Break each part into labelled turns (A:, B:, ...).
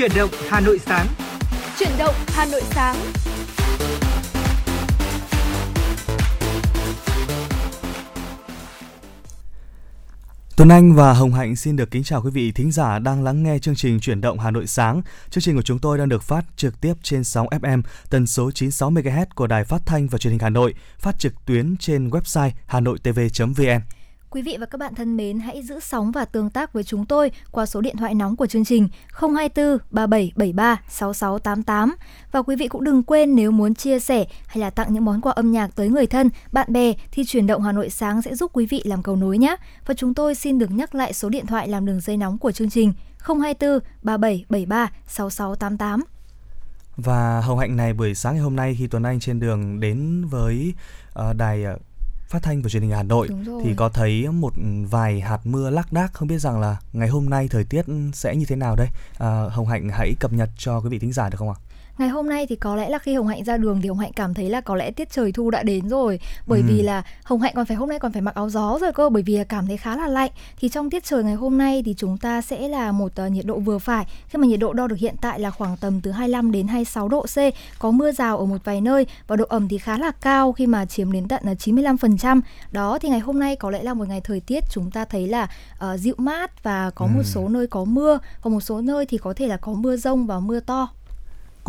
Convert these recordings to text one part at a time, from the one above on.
A: Chuyển động Hà Nội sáng.
B: Chuyển động Hà Nội sáng.
C: Tuấn Anh và Hồng Hạnh xin được kính chào quý vị thính giả đang lắng nghe chương trình Chuyển động Hà Nội sáng. Chương trình của chúng tôi đang được phát trực tiếp trên sóng FM tần số 96 MHz của Đài Phát thanh và Truyền hình Hà Nội, phát trực tuyến trên website hanoitv.vn.
B: Quý vị và các bạn thân mến, hãy giữ sóng và tương tác với chúng tôi qua số điện thoại nóng của chương trình 024 3773 6688. Và quý vị cũng đừng quên nếu muốn chia sẻ hay là tặng những món quà âm nhạc tới người thân, bạn bè thì chuyển động Hà Nội sáng sẽ giúp quý vị làm cầu nối nhé. Và chúng tôi xin được nhắc lại số điện thoại làm đường dây nóng của chương trình 024 3773 6688.
C: Và hồng hạnh này buổi sáng ngày hôm nay khi Tuấn Anh trên đường đến với uh, đài uh, phát thanh và truyền hình Hà Nội thì có thấy một vài hạt mưa lác đác. Không biết rằng là ngày hôm nay thời tiết sẽ như thế nào đây? À, Hồng Hạnh hãy cập nhật cho quý vị thính giả được không ạ?
B: Ngày hôm nay thì có lẽ là khi hồng hạnh ra đường thì hồng hạnh cảm thấy là có lẽ tiết trời thu đã đến rồi. Bởi ừ. vì là hồng hạnh còn phải hôm nay còn phải mặc áo gió rồi cơ bởi vì cảm thấy khá là lạnh. Thì trong tiết trời ngày hôm nay thì chúng ta sẽ là một uh, nhiệt độ vừa phải. Khi mà nhiệt độ đo được hiện tại là khoảng tầm từ 25 đến 26 độ C. Có mưa rào ở một vài nơi và độ ẩm thì khá là cao khi mà chiếm đến tận là 95% đó thì ngày hôm nay có lẽ là một ngày thời tiết chúng ta thấy là uh, dịu mát và có ừ. một số nơi có mưa. Và một số nơi thì có thể là có mưa rông và mưa to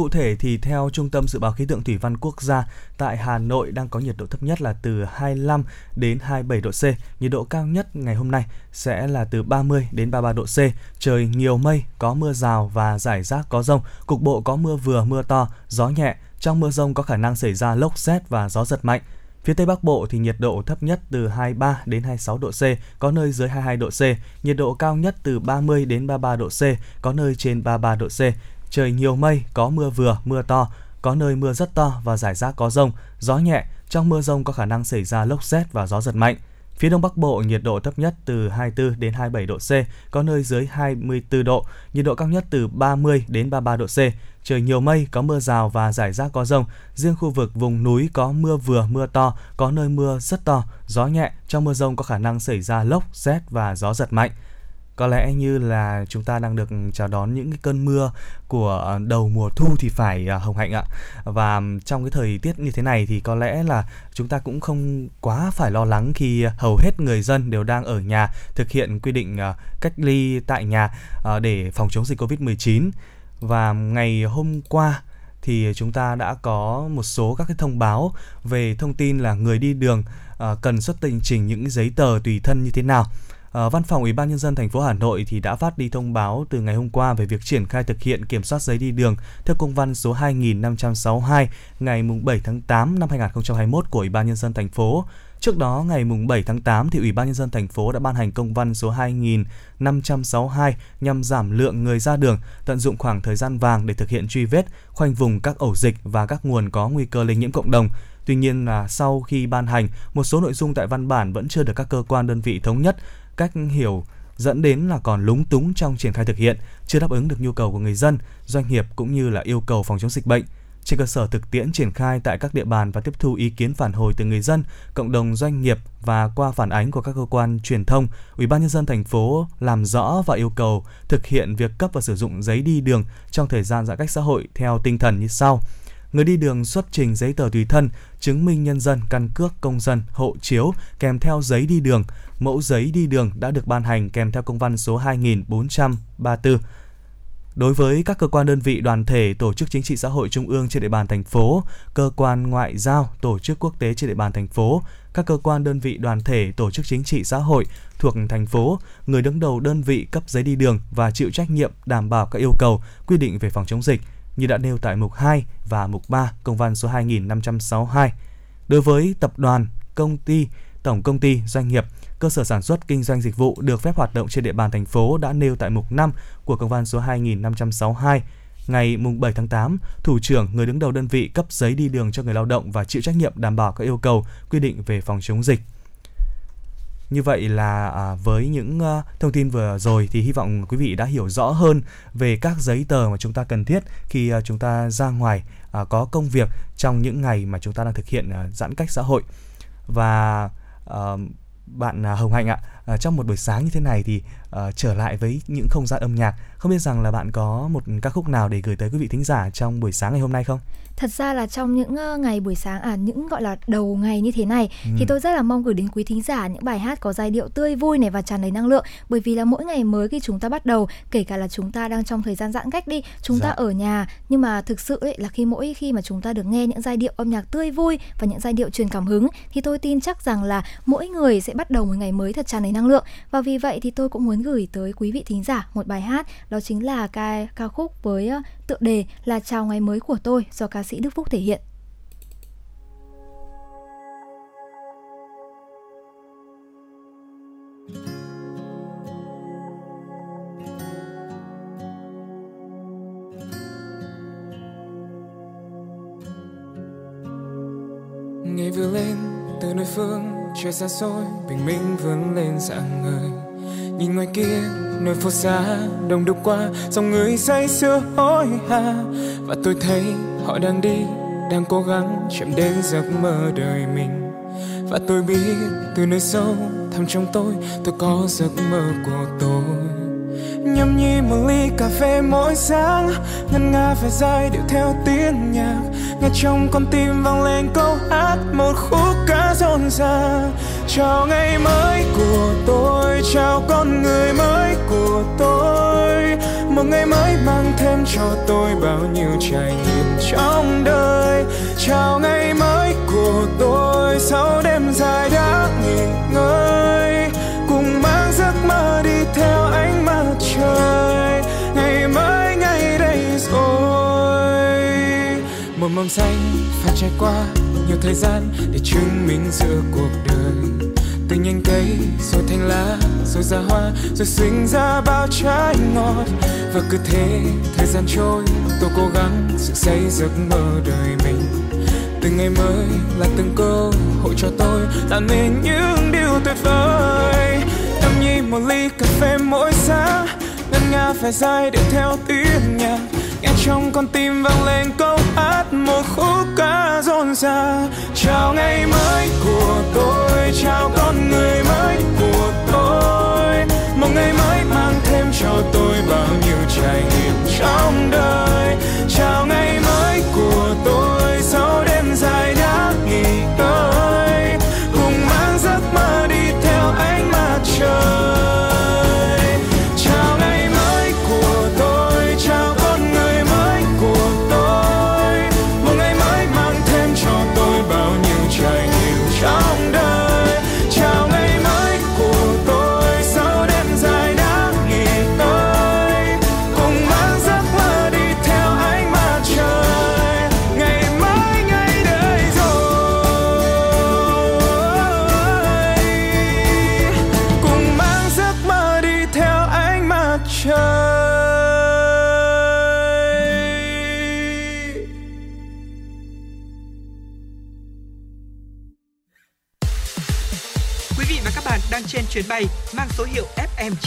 C: Cụ thể thì theo Trung tâm Dự báo Khí tượng Thủy văn Quốc gia, tại Hà Nội đang có nhiệt độ thấp nhất là từ 25 đến 27 độ C, nhiệt độ cao nhất ngày hôm nay sẽ là từ 30 đến 33 độ C, trời nhiều mây, có mưa rào và rải rác có rông, cục bộ có mưa vừa mưa to, gió nhẹ, trong mưa rông có khả năng xảy ra lốc xét và gió giật mạnh. Phía Tây Bắc Bộ thì nhiệt độ thấp nhất từ 23 đến 26 độ C, có nơi dưới 22 độ C, nhiệt độ cao nhất từ 30 đến 33 độ C, có nơi trên 33 độ C trời nhiều mây, có mưa vừa, mưa to, có nơi mưa rất to và rải rác có rông, gió nhẹ, trong mưa rông có khả năng xảy ra lốc xét và gió giật mạnh. Phía Đông Bắc Bộ nhiệt độ thấp nhất từ 24 đến 27 độ C, có nơi dưới 24 độ, nhiệt độ cao nhất từ 30 đến 33 độ C. Trời nhiều mây, có mưa rào và rải rác có rông. Riêng khu vực vùng núi có mưa vừa, mưa to, có nơi mưa rất to, gió nhẹ. Trong mưa rông có khả năng xảy ra lốc, xét và gió giật mạnh có lẽ như là chúng ta đang được chào đón những cái cơn mưa của ờ, đầu mùa thu thì phải ờ, hồng hạnh ạ. Và trong cái thời tiết như thế này thì có lẽ là chúng ta cũng không quá phải lo lắng khi hầu hết người dân đều đang ở nhà thực hiện quy định ờ, cách ly tại nhà để phòng chống dịch covid 19 và ngày hôm qua thì chúng ta đã có một số các cái thông báo về thông tin là người đi đường cần xuất trình những giấy tờ tùy thân như thế nào. À, Văn phòng Ủy ban nhân dân thành phố Hà Nội thì đã phát đi thông báo từ ngày hôm qua về việc triển khai thực hiện kiểm soát giấy đi đường theo công văn số 2562 ngày 7 tháng 8 năm 2021 của Ủy ban nhân dân thành phố. Trước đó ngày mùng 7 tháng 8 thì Ủy ban nhân dân thành phố đã ban hành công văn số 2562 nhằm giảm lượng người ra đường, tận dụng khoảng thời gian vàng để thực hiện truy vết, khoanh vùng các ổ dịch và các nguồn có nguy cơ lây nhiễm cộng đồng. Tuy nhiên là sau khi ban hành, một số nội dung tại văn bản vẫn chưa được các cơ quan đơn vị thống nhất cách hiểu dẫn đến là còn lúng túng trong triển khai thực hiện, chưa đáp ứng được nhu cầu của người dân, doanh nghiệp cũng như là yêu cầu phòng chống dịch bệnh. Trên cơ sở thực tiễn triển khai tại các địa bàn và tiếp thu ý kiến phản hồi từ người dân, cộng đồng doanh nghiệp và qua phản ánh của các cơ quan truyền thông, Ủy ban nhân dân thành phố làm rõ và yêu cầu thực hiện việc cấp và sử dụng giấy đi đường trong thời gian giãn cách xã hội theo tinh thần như sau: người đi đường xuất trình giấy tờ tùy thân, chứng minh nhân dân, căn cước công dân, hộ chiếu kèm theo giấy đi đường, mẫu giấy đi đường đã được ban hành kèm theo công văn số 2434. Đối với các cơ quan đơn vị đoàn thể, tổ chức chính trị xã hội trung ương trên địa bàn thành phố, cơ quan ngoại giao, tổ chức quốc tế trên địa bàn thành phố, các cơ quan đơn vị đoàn thể, tổ chức chính trị xã hội thuộc thành phố, người đứng đầu đơn vị cấp giấy đi đường và chịu trách nhiệm đảm bảo các yêu cầu quy định về phòng chống dịch như đã nêu tại mục 2 và mục 3 công văn số 2562. Đối với tập đoàn, công ty, tổng công ty, doanh nghiệp, cơ sở sản xuất kinh doanh dịch vụ được phép hoạt động trên địa bàn thành phố đã nêu tại mục 5 của công văn số 2562 ngày 7 tháng 8, thủ trưởng người đứng đầu đơn vị cấp giấy đi đường cho người lao động và chịu trách nhiệm đảm bảo các yêu cầu quy định về phòng chống dịch. Như vậy là à, với những à, thông tin vừa rồi thì hy vọng quý vị đã hiểu rõ hơn về các giấy tờ mà chúng ta cần thiết khi à, chúng ta ra ngoài à, có công việc trong những ngày mà chúng ta đang thực hiện à, giãn cách xã hội. Và à, bạn à, Hồng Hạnh ạ, à, trong một buổi sáng như thế này thì uh, trở lại với những không gian âm nhạc. Không biết rằng là bạn có một ca khúc nào để gửi tới quý vị thính giả trong buổi sáng ngày hôm nay không?
B: thật ra là trong những uh, ngày buổi sáng à những gọi là đầu ngày như thế này ừ. thì tôi rất là mong gửi đến quý thính giả những bài hát có giai điệu tươi vui này và tràn đầy năng lượng bởi vì là mỗi ngày mới khi chúng ta bắt đầu kể cả là chúng ta đang trong thời gian giãn cách đi chúng dạ. ta ở nhà nhưng mà thực sự ấy là khi mỗi khi mà chúng ta được nghe những giai điệu âm nhạc tươi vui và những giai điệu truyền cảm hứng thì tôi tin chắc rằng là mỗi người sẽ bắt đầu một ngày mới thật tràn đầy năng lượng và vì vậy thì tôi cũng muốn gửi tới quý vị thính giả một bài hát, đó chính là ca ca khúc với ờ, tựa đề là chào ngày mới của tôi do ca sĩ Đức Phúc thể hiện.
A: Trời xa xôi, bình minh vươn lên dạng người. Nhìn ngoài kia, nơi phố xa, đông đúc qua dòng người say sưa hối hả. Và tôi thấy họ đang đi, đang cố gắng chạm đến giấc mơ đời mình. Và tôi biết từ nơi sâu, thẳm trong tôi tôi có giấc mơ của tôi nhâm nhi một ly cà phê mỗi sáng. Ngân nga về dài điệu theo tiếng nhạc. Nghe trong con tim vang lên câu hát, một khúc ca rộn ràng. Chào ngày mới của tôi, chào con người mới của tôi. Một ngày mới mang thêm cho tôi bao nhiêu trải nghiệm trong đời. Chào ngày mới của tôi, sau đêm dài đã nghỉ ngơi. Cùng mang giấc mơ đi theo ánh mặt trời ngày mới ngày đây rồi. Một mầm xanh phải trải qua nhiều thời gian để chứng minh giữa cuộc đời. Từ nhánh cây rồi thành lá, rồi ra hoa, rồi sinh ra bao trái ngọt và cứ thế thời gian trôi, tôi cố gắng sự xây giấc mơ đời mình. Từng ngày mới là từng cơ hội cho tôi tạo nên những điều tuyệt vời. Tâm nhi một ly cà phê mỗi sáng ngân nga phải dài để theo tiếng nhạc. Nghe trong con tim vang lên câu hát, một khúc ca rộn ràng. Chào ngày mới của tôi, chào con người mới của tôi. Một ngày mới mang thêm cho tôi bao nhiêu trải nghiệm.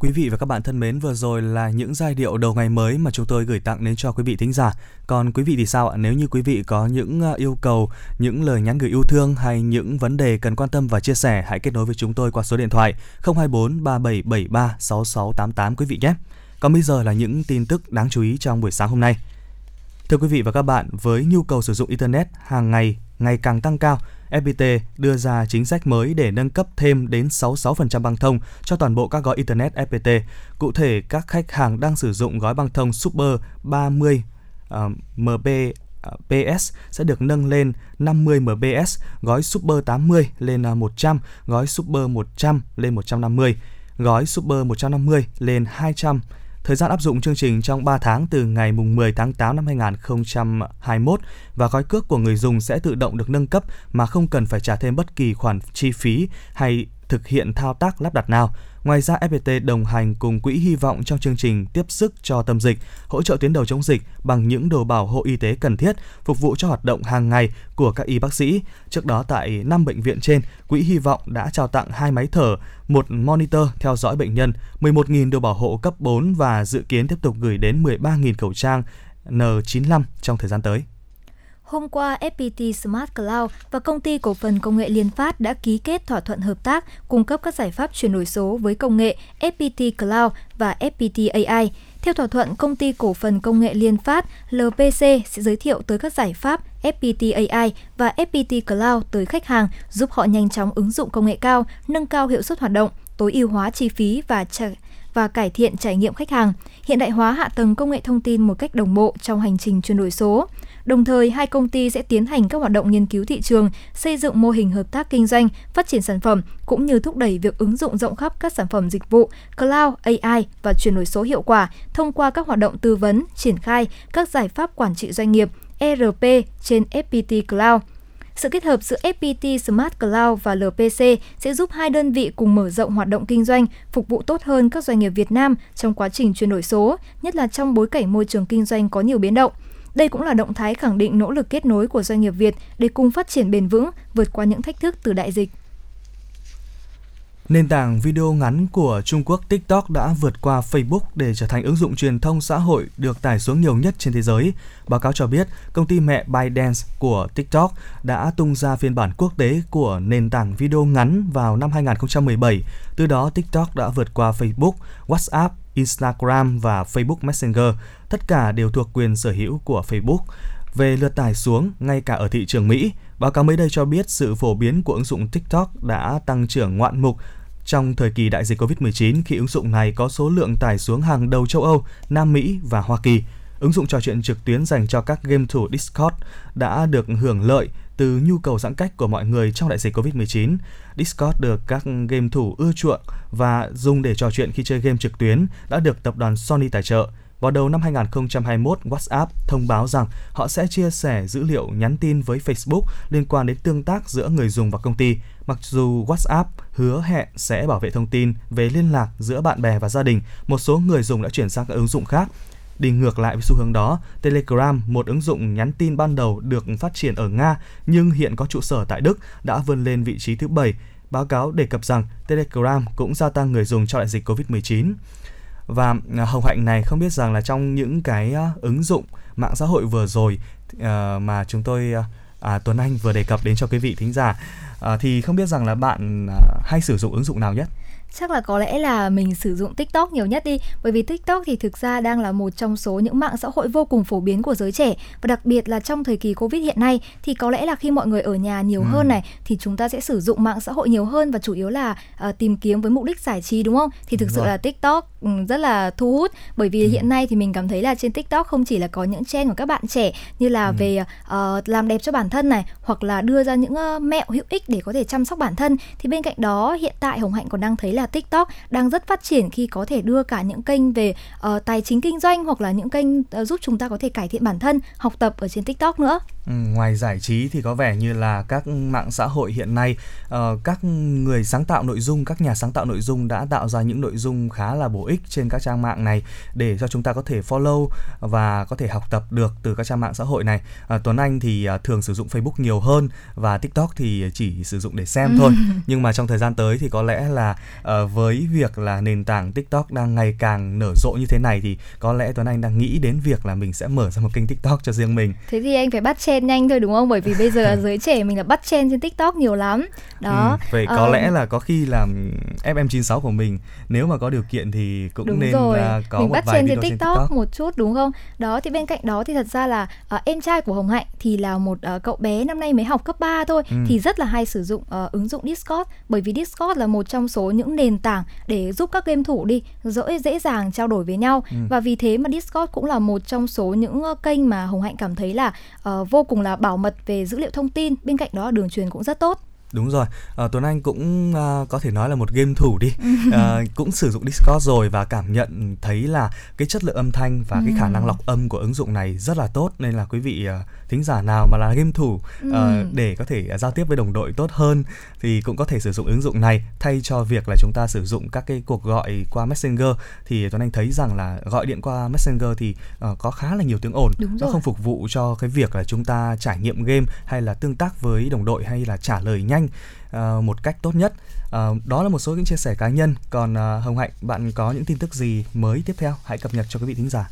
C: Quý vị và các bạn thân mến, vừa rồi là những giai điệu đầu ngày mới mà chúng tôi gửi tặng đến cho quý vị thính giả. Còn quý vị thì sao ạ? Nếu như quý vị có những ờ, yêu cầu, những lời nhắn gửi yêu thương hay những vấn đề cần quan tâm và chia sẻ, hãy kết nối với chúng tôi qua số điện thoại 024 3773 6688 quý vị nhé. Còn bây giờ là những tin tức đáng chú ý trong buổi sáng hôm nay. Thưa quý vị và các bạn, với nhu cầu sử dụng internet hàng ngày ngày càng tăng cao, FPT đưa ra chính sách mới để nâng cấp thêm đến 66% băng thông cho toàn bộ các gói Internet FPT. Cụ thể, các khách hàng đang sử dụng gói băng thông Super 30 uh, MB PS sẽ được nâng lên 50 MBS, gói Super 80 lên ờ, 100, gói Super 100 lên 150, gói Super 150 lên 200 Thời gian áp dụng chương trình trong 3 tháng từ ngày 10 tháng 8 năm 2021 và gói cước của người dùng sẽ tự động được nâng cấp mà không cần phải trả thêm bất kỳ khoản chi phí hay thực hiện thao tác lắp đặt nào. Ngoài ra, FPT đồng hành cùng Quỹ Hy vọng trong chương trình tiếp sức cho tâm dịch, hỗ trợ tuyến đầu chống dịch bằng những đồ bảo hộ y tế cần thiết, phục vụ cho hoạt động hàng ngày của các y bác sĩ. Trước đó tại 5 bệnh viện trên, Quỹ Hy vọng đã trao tặng hai máy thở, một monitor theo dõi bệnh nhân, 11.000 đồ bảo hộ cấp 4 và dự kiến tiếp tục gửi đến 13.000 khẩu trang N95 trong thời gian tới.
B: Hôm qua, FPT Smart Cloud và công ty cổ phần công nghệ Liên Phát đã ký kết thỏa thuận hợp tác cung cấp các giải pháp chuyển đổi số với công nghệ FPT Cloud và FPT AI. Theo thỏa thuận, công ty cổ phần công nghệ Liên Phát LPC sẽ giới thiệu tới các giải pháp FPT AI và FPT Cloud tới khách hàng, giúp họ nhanh chóng ứng dụng công nghệ cao, nâng cao hiệu suất hoạt động, tối ưu hóa chi phí và và cải thiện trải nghiệm khách hàng, hiện đại hóa hạ tầng công nghệ thông tin một cách đồng bộ trong hành trình chuyển đổi số. Đồng thời, hai công ty sẽ tiến hành các hoạt động nghiên cứu thị trường, xây dựng mô hình hợp tác kinh doanh, phát triển sản phẩm cũng như thúc đẩy việc ứng dụng rộng khắp các sản phẩm dịch vụ, cloud, AI và chuyển đổi số hiệu quả thông qua các hoạt động tư vấn, triển khai các giải pháp quản trị doanh nghiệp ERP trên FPT Cloud. Sự kết hợp giữa FPT Smart Cloud và LPC sẽ giúp hai đơn vị cùng mở rộng hoạt động kinh doanh, phục vụ tốt hơn các doanh nghiệp Việt Nam trong quá trình chuyển đổi số, nhất là trong bối cảnh môi trường kinh doanh có nhiều biến động. Đây cũng là động thái khẳng định nỗ lực kết nối của doanh nghiệp Việt để cùng phát triển bền vững, vượt qua những thách thức từ đại dịch.
C: Nền tảng video ngắn của Trung Quốc TikTok đã vượt qua Facebook để trở thành ứng dụng truyền thông xã hội được tải xuống nhiều nhất trên thế giới. Báo cáo cho biết, công ty mẹ ByteDance của TikTok đã tung ra phiên bản quốc tế của nền tảng video ngắn vào năm 2017. Từ đó, TikTok đã vượt qua Facebook, WhatsApp, Instagram và Facebook Messenger. Tất cả đều thuộc quyền sở hữu của Facebook. Về lượt tải xuống, ngay cả ở thị trường Mỹ, báo cáo mới đây cho biết sự phổ biến của ứng dụng TikTok đã tăng trưởng ngoạn mục trong thời kỳ đại dịch Covid-19 khi ứng dụng này có số lượng tải xuống hàng đầu châu Âu, Nam Mỹ và Hoa Kỳ. Ứng dụng trò chuyện trực tuyến dành cho các game thủ Discord đã được hưởng lợi từ nhu cầu giãn cách của mọi người trong đại dịch Covid-19. Discord được các game thủ ưa chuộng và dùng để trò chuyện khi chơi game trực tuyến đã được tập đoàn Sony tài trợ. Vào đầu năm 2021, WhatsApp thông báo rằng họ sẽ chia sẻ dữ liệu nhắn tin với Facebook liên quan đến tương tác giữa người dùng và công ty. Mặc dù WhatsApp hứa hẹn sẽ bảo vệ thông tin về liên lạc giữa bạn bè và gia đình, một số người dùng đã chuyển sang các ứng dụng khác. Đi ngược lại với xu hướng đó, Telegram, một ứng dụng nhắn tin ban đầu được phát triển ở Nga nhưng hiện có trụ sở tại Đức, đã vươn lên vị trí thứ bảy. Báo cáo đề cập rằng Telegram cũng gia tăng người dùng cho đại dịch Covid-19 và à, hồng hạnh này không biết rằng là trong những cái à, ứng dụng mạng xã hội vừa rồi à, mà chúng tôi à, Tuấn Anh vừa đề cập đến cho quý vị thính giả thì không biết rằng là bạn hay sử dụng ứng dụng nào nhất?
B: Chắc là có lẽ là mình sử dụng TikTok nhiều nhất đi bởi vì TikTok thì thực ra đang là một trong số những mạng xã hội vô cùng phổ biến của giới trẻ và đặc biệt là trong thời kỳ Covid hiện nay thì có lẽ là khi mọi người ở nhà nhiều ừ. hơn này thì chúng ta sẽ sử dụng mạng xã hội nhiều hơn và chủ yếu là uh, tìm kiếm với mục đích giải trí đúng không? Thì thực đúng sự rồi. là TikTok ừ, rất là thu hút bởi vì ừ. hiện nay thì mình cảm thấy là trên TikTok không chỉ là có những trend của các bạn trẻ như là ừ. về uh, làm đẹp cho bản thân này hoặc là đưa ra những uh, mẹo hữu ích để có thể chăm sóc bản thân thì bên cạnh đó hiện tại Hồng Hạnh còn đang thấy là TikTok đang rất phát triển khi có thể đưa cả những kênh về uh, tài chính kinh doanh hoặc là những kênh uh, giúp chúng ta có thể cải thiện bản thân, học tập ở trên TikTok nữa.
C: Ừ, ngoài giải trí thì có vẻ như là các mạng xã hội hiện nay uh, các người sáng tạo nội dung, các nhà sáng tạo nội dung đã tạo ra những nội dung khá là bổ ích trên các trang mạng này để cho chúng ta có thể follow và có thể học tập được từ các trang mạng xã hội này. Uh, Tuấn Anh thì uh, thường sử dụng Facebook nhiều hơn và TikTok thì chỉ sử dụng để xem thôi. Nhưng mà trong thời gian tới thì có lẽ là uh, với việc là nền tảng TikTok đang ngày càng nở rộ như thế này thì có lẽ Tuấn Anh đang nghĩ đến việc là mình sẽ mở ra một kênh TikTok cho riêng mình.
B: Thế thì anh phải bắt trend nhanh thôi đúng không? Bởi vì bây giờ là giới trẻ mình là bắt trend trên TikTok nhiều lắm. Đó.
C: Ừ, vậy có uh, lẽ là có khi là FM96 của mình nếu mà có điều kiện thì cũng
B: đúng
C: nên
B: rồi.
C: Uh, có
B: mình
C: một
B: bắt
C: vài
B: trend
C: trên
B: TikTok,
C: trên TikTok
B: một chút đúng không? Đó thì bên cạnh đó thì thật ra là uh, em trai của Hồng Hạnh thì là một uh, cậu bé năm nay mới học cấp 3 thôi ừ. thì rất là hay sử dụng uh, ứng dụng Discord bởi vì Discord là một trong số những nền tảng để giúp các game thủ đi dễ dễ dàng trao đổi với nhau ừ. và vì thế mà Discord cũng là một trong số những kênh mà Hồng Hạnh cảm thấy là uh, vô cùng là bảo mật về dữ liệu thông tin bên cạnh đó đường truyền cũng rất tốt.
C: Đúng rồi, à, Tuấn Anh cũng à, có thể nói là một game thủ đi, à, cũng sử dụng Discord rồi và cảm nhận thấy là cái chất lượng âm thanh và cái khả năng lọc âm của ứng dụng này rất là tốt nên là quý vị à, thính giả nào mà là game thủ ừ. uh, để có thể giao tiếp với đồng đội tốt hơn thì cũng có thể sử dụng ứng dụng này. Thay cho việc là chúng ta sử dụng các cái cuộc gọi qua messenger thì tuấn anh thấy rằng là gọi điện qua messenger thì uh, có khá là nhiều tiếng ồn. Nó không phục vụ cho cái việc là chúng ta trải nghiệm game hay là tương tác với đồng đội hay là trả lời nhanh uh, một cách tốt nhất. Uh, đó là một số những chia sẻ cá nhân. Còn uh, hồng hạnh bạn có những tin tức gì mới tiếp theo? Hãy cập nhật cho quý vị thính giả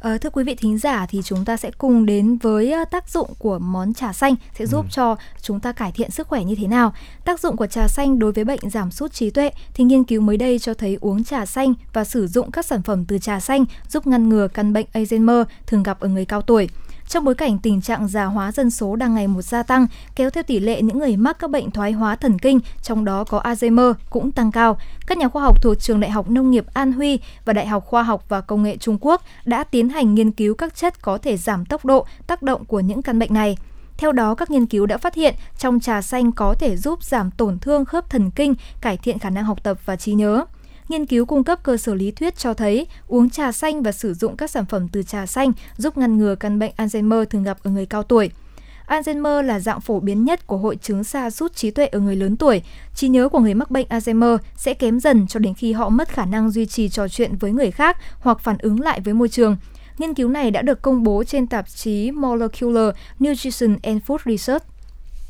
B: À, thưa quý vị thính giả thì chúng ta sẽ cùng đến với tác dụng của món trà xanh sẽ giúp ừ. cho chúng ta cải thiện sức khỏe như thế nào. Tác dụng của trà xanh đối với bệnh giảm sút trí tuệ thì nghiên cứu mới đây cho thấy uống trà xanh và sử dụng các sản phẩm từ trà xanh giúp ngăn ngừa căn bệnh Alzheimer thường gặp ở người cao tuổi trong bối cảnh tình trạng già hóa dân số đang ngày một gia tăng, kéo theo tỷ lệ những người mắc các bệnh thoái hóa thần kinh, trong đó có Alzheimer cũng tăng cao. Các nhà khoa học thuộc Trường Đại học Nông nghiệp An Huy và Đại học Khoa học và Công nghệ Trung Quốc đã tiến hành nghiên cứu các chất có thể giảm tốc độ tác động của những căn bệnh này. Theo đó, các nghiên cứu đã phát hiện trong trà xanh có thể giúp giảm tổn thương khớp thần kinh, cải thiện khả năng học tập và trí nhớ. Nghiên cứu cung cấp cơ sở lý thuyết cho thấy uống trà xanh và sử dụng các sản phẩm từ trà xanh giúp ngăn ngừa căn bệnh Alzheimer thường gặp ở người cao tuổi. Alzheimer là dạng phổ biến nhất của hội chứng sa sút trí tuệ ở người lớn tuổi. Trí nhớ của người mắc bệnh Alzheimer sẽ kém dần cho đến khi họ mất khả năng duy trì trò chuyện với người khác hoặc phản ứng lại với môi trường. Nghiên cứu này đã được công bố trên tạp chí Molecular Nutrition and Food Research.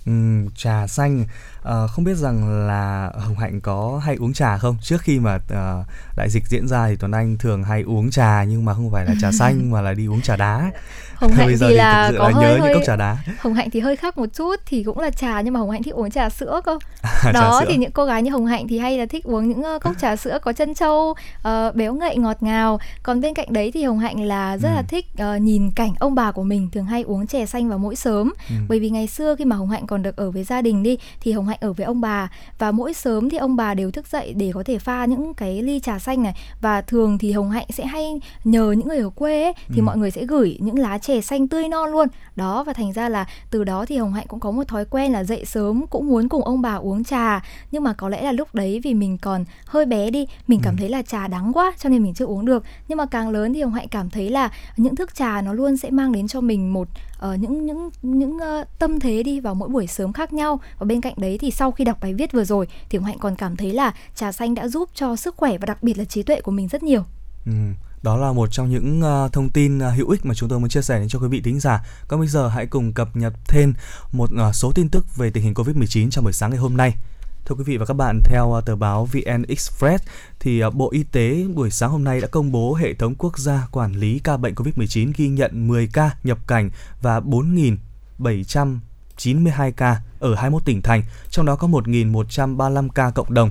C: Ừ, trà xanh à, không biết rằng là hồng hạnh có hay uống trà không? Trước khi mà uh, đại dịch diễn ra thì tuấn anh thường hay uống trà nhưng mà không phải là trà xanh mà là đi uống trà đá.
B: Hồng hạnh thì, thì là có
C: là
B: hơi,
C: nhớ
B: hơi
C: những cốc trà đá.
B: Hồng hạnh thì hơi khác một chút thì cũng là trà nhưng mà hồng hạnh thích uống trà sữa cơ. Đó thì những cô gái như hồng hạnh thì hay là thích uống những uh, cốc trà sữa có chân trâu uh, béo ngậy ngọt ngào. Còn bên cạnh đấy thì hồng hạnh là rất ừ. là thích uh, nhìn cảnh ông bà của mình thường hay uống chè xanh vào mỗi sớm. Ừ. bởi vì ngày xưa khi mà hồng hạnh còn được ở với gia đình đi thì hồng hạnh ở với ông bà. Và mỗi sớm thì ông bà đều thức dậy để có thể pha những cái ly trà xanh này. Và thường thì hồng hạnh sẽ hay nhờ những người ở quê ấy, thì ừ. mọi người sẽ gửi những lá chè xanh tươi non luôn. Đó và thành ra là từ đó thì hồng hạnh cũng có một thói quen là dậy sớm cũng muốn cùng ông bà uống trà. Nhưng mà có lẽ là lúc đấy vì mình còn hơi bé đi mình cảm ừ. thấy là trà đắng quá cho nên mình chưa uống được. Nhưng mà càng lớn thì hồng hạnh cảm thấy là những thức trà nó luôn sẽ mang đến cho mình một uh, những những những uh, tâm thế đi vào mỗi buổi sớm khác nhau và bên cạnh đấy thì sau khi đọc bài viết vừa rồi thì hồng hạnh còn cảm thấy là trà xanh đã giúp cho sức khỏe và đặc biệt là trí tuệ của mình rất nhiều
C: ừ. Đó là một trong những uh, thông tin uh, hữu ích mà chúng tôi muốn chia sẻ đến cho quý vị thính giả. Còn bây giờ hãy cùng cập nhật thêm một uh, số tin tức về tình hình Covid-19 trong buổi sáng ngày hôm nay. Thưa quý vị và các bạn, theo à, tờ báo VN Express thì à, Bộ Y tế buổi sáng hôm nay đã công bố hệ thống quốc gia quản lý ca bệnh COVID-19 ghi nhận 10 ca nhập cảnh và 4.792 ca ở 21 tỉnh thành, trong đó có 1.135 ca cộng đồng.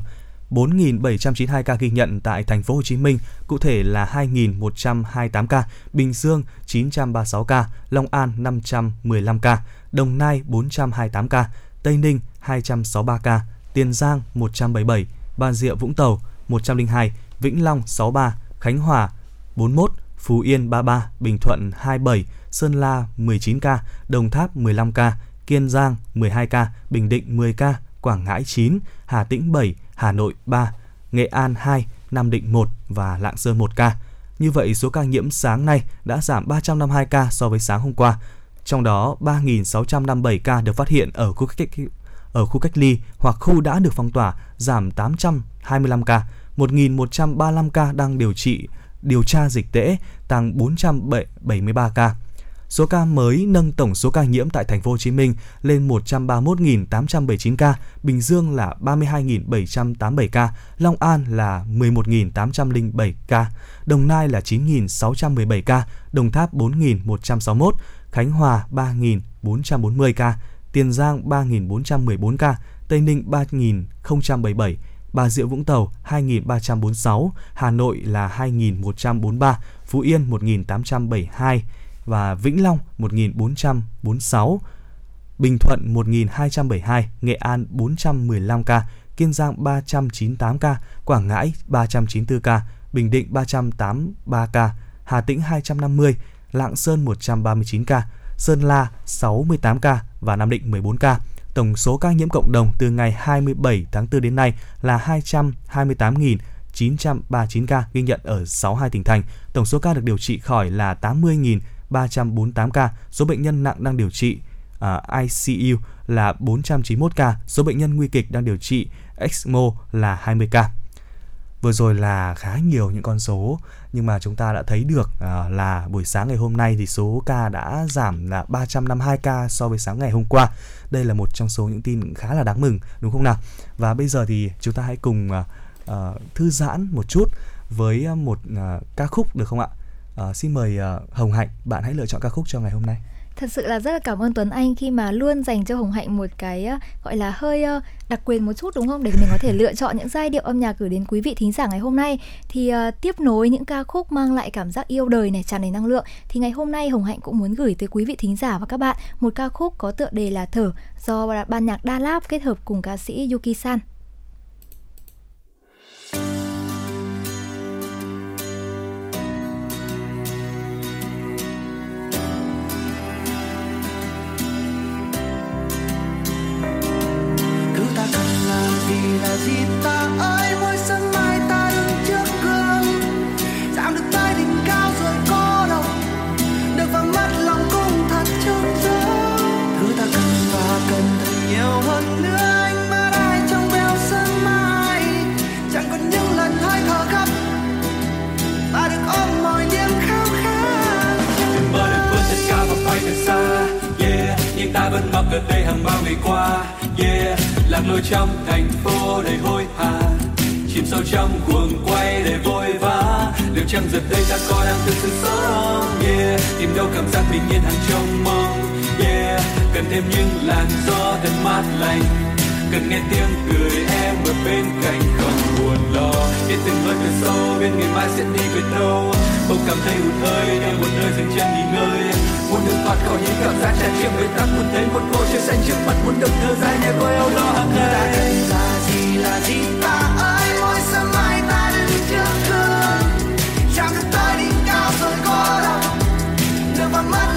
C: 4.792 ca ghi nhận tại thành phố Hồ Chí Minh, cụ thể là 2.128 ca, Bình Dương 936 ca, Long An 515 ca, Đồng Nai 428 ca, Tây Ninh 263 ca, Tiền Giang 177, Bà Rịa Vũng Tàu 102, Vĩnh Long 63, Khánh Hòa 41, Phú Yên 33, Bình Thuận 27, Sơn La 19 ca, Đồng Tháp 15 ca, Kiên Giang 12 ca, Bình Định 10 ca, Quảng Ngãi 9, Hà Tĩnh 7, Hà Nội 3, Nghệ An 2, Nam Định 1 và Lạng Sơn 1 ca. Như vậy, số ca nhiễm sáng nay đã giảm 352 ca so với sáng hôm qua. Trong đó, 3.657 ca được phát hiện ở khu cách ở khu cách ly hoặc khu đã được phong tỏa, giảm 825 ca. 1.135 ca đang điều trị điều tra dịch tễ, tăng 473 ca. Số ca mới nâng tổng số ca nhiễm tại thành phố Hồ Chí Minh lên 131.879 ca, Bình Dương là 32.787 ca, Long An là 11.807 ca, Đồng Nai là 9.617 ca, Đồng Tháp 4.161, Khánh Hòa 3.440 ca, Tiền Giang 3.414 ca, Tây Ninh 3.077, Bà Rịa Vũng Tàu 2.346, Hà Nội là 2.143, Phú Yên 1.872, và Vĩnh Long 1446, Bình Thuận 1272, Nghệ An 415 ca, Kiên Giang 398 ca, Quảng Ngãi 394 ca, Bình Định 383 ca, Hà Tĩnh 250, Lạng Sơn 139 ca, Sơn La 68 ca và Nam Định 14 ca. Tổng số ca nhiễm cộng đồng từ ngày 27 tháng 4 đến nay là 228.939 ca ghi nhận ở 62 tỉnh thành. Tổng số ca được điều trị khỏi là 80 348 ca, số bệnh nhân nặng đang điều trị à, uh, ICU là 491 ca, số bệnh nhân nguy kịch đang điều trị ECMO là 20 ca. Vừa rồi là khá nhiều những con số nhưng mà chúng ta đã thấy được uh, là buổi sáng ngày hôm nay thì số ca đã giảm là 352 ca so với sáng ngày hôm qua. Đây là một trong số những tin khá là đáng mừng đúng không nào? Và bây giờ thì chúng ta hãy cùng uh, uh, thư giãn một chút với một uh, ca khúc được không ạ? Uh, xin mời uh, Hồng Hạnh, bạn hãy lựa chọn ca khúc cho ngày hôm nay.
B: Thật sự là rất là cảm ơn Tuấn Anh khi mà luôn dành cho Hồng Hạnh một cái ờ, gọi là hơi ờ, đặc quyền một chút đúng không để mình có thể lựa chọn những giai điệu âm nhạc gửi đến quý vị thính giả ngày hôm nay thì uh, tiếp nối những ca khúc mang lại cảm giác yêu đời này tràn đầy năng lượng thì ngày hôm nay Hồng Hạnh cũng muốn gửi tới quý vị thính giả và các bạn một ca khúc có tựa đề là Thở do ban nhạc Đa Lab kết hợp cùng ca sĩ Yuki San.
D: Vẫn mặc ở đây hàng bao ngày qua. Yeah, lạc lối trong thành phố đầy hối hả. Chìm sâu trong cuồng quay đầy vội vã. Liệu chăng giờ đây ta có đang thực sự sống? Yeah, tìm đâu cảm giác bình yên hàng trong mong. Yeah, cần thêm những làn gió thật mát lành cần nghe tiếng cười em ở bên cạnh không buồn lo. Biết từng hơi về sau bên ngày mai sẽ đi về đâu. Bỗng cảm thấy hụt hơi nơi một nơi dừng chân nghỉ ngơi. Muốn được thoát khỏi những cảm giác tràn trề bế tắc, muốn thấy một cô trời xanh trước mặt, muốn được thơ dài nhẹ với âu lo hàng ngày.
E: Ta cần là gì là gì? Ta ơi, mỗi sớm mai ta đứng trước gương. Chạm được tới đỉnh cao rồi có đâu được vào mắt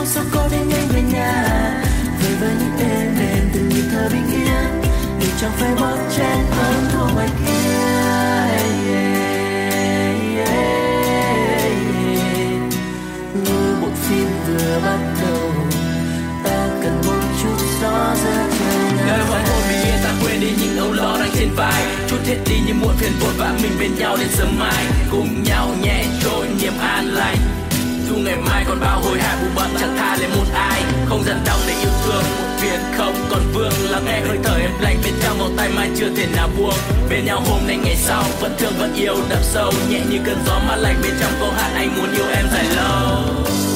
E: mong sao có đến nhanh về nhà. Về với những đêm đêm từ nhịp thở bình yên, để chẳng phải bớt trên hơn thua ngoài kia. Như bộ phim vừa bắt đầu, ta cần một chút gió giữa trời
D: nơi
E: nào
D: hoàng yên ta quên đi những âu lo đang trên vai. Chút hết đi những muộn phiền vội vã mình bên nhau đến sớm mai. Cùng nhau nhẹ trôi, niềm an lành dù ngày mai còn bao hối hả bù bận chẳng tha lên một ai. Không dần đau để yêu thương, một phiền không còn vương. Lắng nghe hơi thở em lạnh bên trong vòng tay mai chưa thể nào buông. Bên nhau hôm nay ngày sau, vẫn thương, vẫn yêu, đậm sâu. Nhẹ như cơn gió mát lạnh bên trong câu hát anh muốn yêu em dài lâu.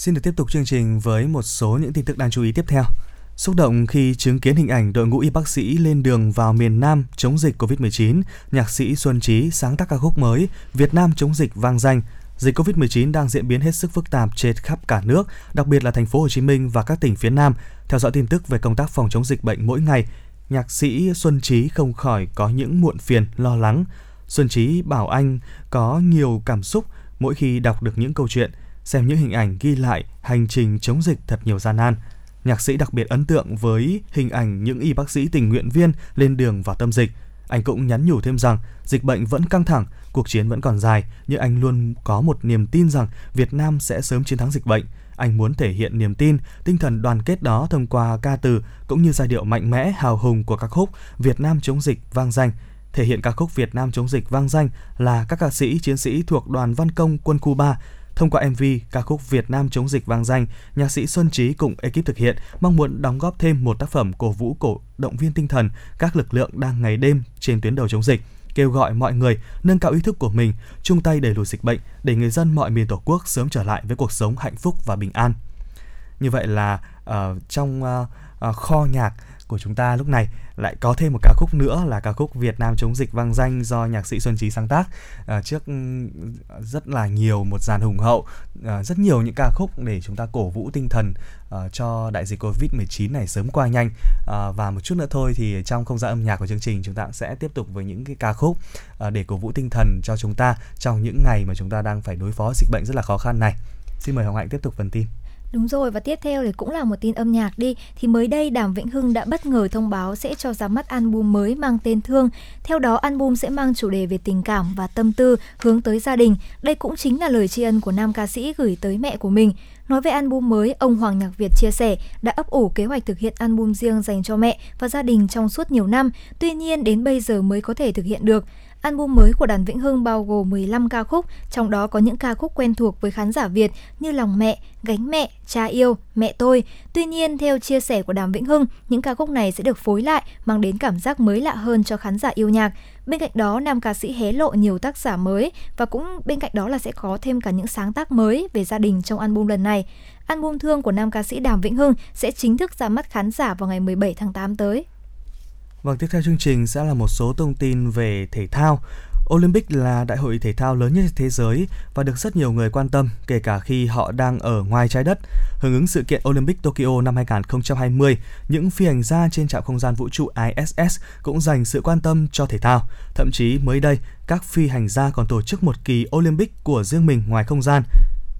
C: Xin được tiếp tục chương trình với một số những tin tức đáng chú ý tiếp theo. Xúc động khi chứng kiến hình ảnh đội ngũ y bác sĩ lên đường vào miền Nam chống dịch Covid-19, nhạc sĩ Xuân Trí sáng tác ca khúc mới Việt Nam chống dịch vang danh. Dịch Covid-19 đang diễn biến hết sức phức tạp trên khắp cả nước, đặc biệt là thành phố Hồ Chí Minh và các tỉnh phía Nam. Theo dõi tin tức về công tác phòng chống dịch bệnh mỗi ngày, nhạc sĩ Xuân Trí không khỏi có những muộn phiền, lo lắng. Xuân Trí bảo anh có nhiều cảm xúc mỗi khi đọc được những câu chuyện, xem những hình ảnh ghi lại hành trình chống dịch thật nhiều gian nan. Nhạc sĩ đặc biệt ấn tượng với hình ảnh những y bác sĩ tình nguyện viên lên đường vào tâm dịch. Anh cũng nhắn nhủ thêm rằng dịch bệnh vẫn căng thẳng, cuộc chiến vẫn còn dài, nhưng anh luôn có một niềm tin rằng Việt Nam sẽ sớm chiến thắng dịch bệnh. Anh muốn thể hiện niềm tin, tinh thần đoàn kết đó thông qua ca từ cũng như giai điệu mạnh mẽ, hào hùng của các khúc Việt Nam chống dịch vang danh. Thể hiện ca khúc Việt Nam chống dịch vang danh là các ca sĩ, chiến sĩ thuộc đoàn văn công quân khu 3 Thông qua MV ca khúc Việt Nam chống dịch vang danh, nhạc sĩ Xuân Trí cùng ekip thực hiện mong muốn đóng góp thêm một tác phẩm cổ vũ cổ động viên tinh thần các lực lượng đang ngày đêm trên tuyến đầu chống dịch kêu gọi mọi người nâng cao ý thức của mình, chung tay đẩy lùi dịch bệnh để người dân mọi miền Tổ quốc sớm trở lại với cuộc sống hạnh phúc và bình an. Như vậy là uh, trong uh, uh, kho nhạc của chúng ta lúc này lại có thêm một ca khúc nữa là ca khúc Việt Nam chống dịch vang danh do nhạc sĩ Xuân Trí sáng tác à, trước ừ, rất là nhiều một dàn hùng hậu à, rất nhiều những ca khúc để chúng ta cổ vũ tinh thần à, cho đại dịch Covid-19 này sớm qua nhanh à, và một chút nữa thôi thì trong không gian âm nhạc của chương trình chúng ta sẽ tiếp tục với những cái ca khúc à, để cổ vũ tinh thần cho chúng ta trong những ngày mà chúng ta đang phải đối phó dịch bệnh rất là khó khăn này. Xin mời Hồng Hạnh tiếp tục phần tin.
B: Đúng rồi và tiếp theo thì cũng là một tin âm nhạc đi thì mới đây Đàm Vĩnh Hưng đã bất ngờ thông báo sẽ cho ra mắt album mới mang tên Thương. Theo đó album sẽ mang chủ đề về tình cảm và tâm tư hướng tới gia đình. Đây cũng chính là lời tri ân của nam ca sĩ gửi tới mẹ của mình. Nói về album mới, ông Hoàng Nhạc Việt chia sẻ đã ấp ủ kế hoạch thực hiện album riêng dành cho mẹ và gia đình trong suốt nhiều năm, tuy nhiên đến bây giờ mới có thể thực hiện được. Album mới của Đàn Vĩnh Hưng bao gồm 15 ca khúc, trong đó có những ca khúc quen thuộc với khán giả Việt như Lòng mẹ, Gánh mẹ, Cha yêu, Mẹ tôi. Tuy nhiên, theo chia sẻ của Đàm Vĩnh Hưng, những ca khúc này sẽ được phối lại, mang đến cảm giác mới lạ hơn cho khán giả yêu nhạc. Bên cạnh đó, nam ca sĩ hé lộ nhiều tác giả mới và cũng bên cạnh đó là sẽ có thêm cả những sáng tác mới về gia đình trong album lần này. Album Thương của nam ca sĩ Đàm Vĩnh Hưng sẽ chính thức ra mắt khán giả vào ngày 17 tháng 8 tới.
C: Vâng, tiếp theo chương trình sẽ là một số thông tin về thể thao. Olympic là đại hội thể thao lớn nhất thế giới và được rất nhiều người quan tâm, kể cả khi họ đang ở ngoài trái đất. Hưởng ứng sự kiện Olympic Tokyo năm 2020, những phi hành gia trên trạm không gian vũ trụ ISS cũng dành sự quan tâm cho thể thao. Thậm chí mới đây, các phi hành gia còn tổ chức một kỳ Olympic của riêng mình ngoài không gian.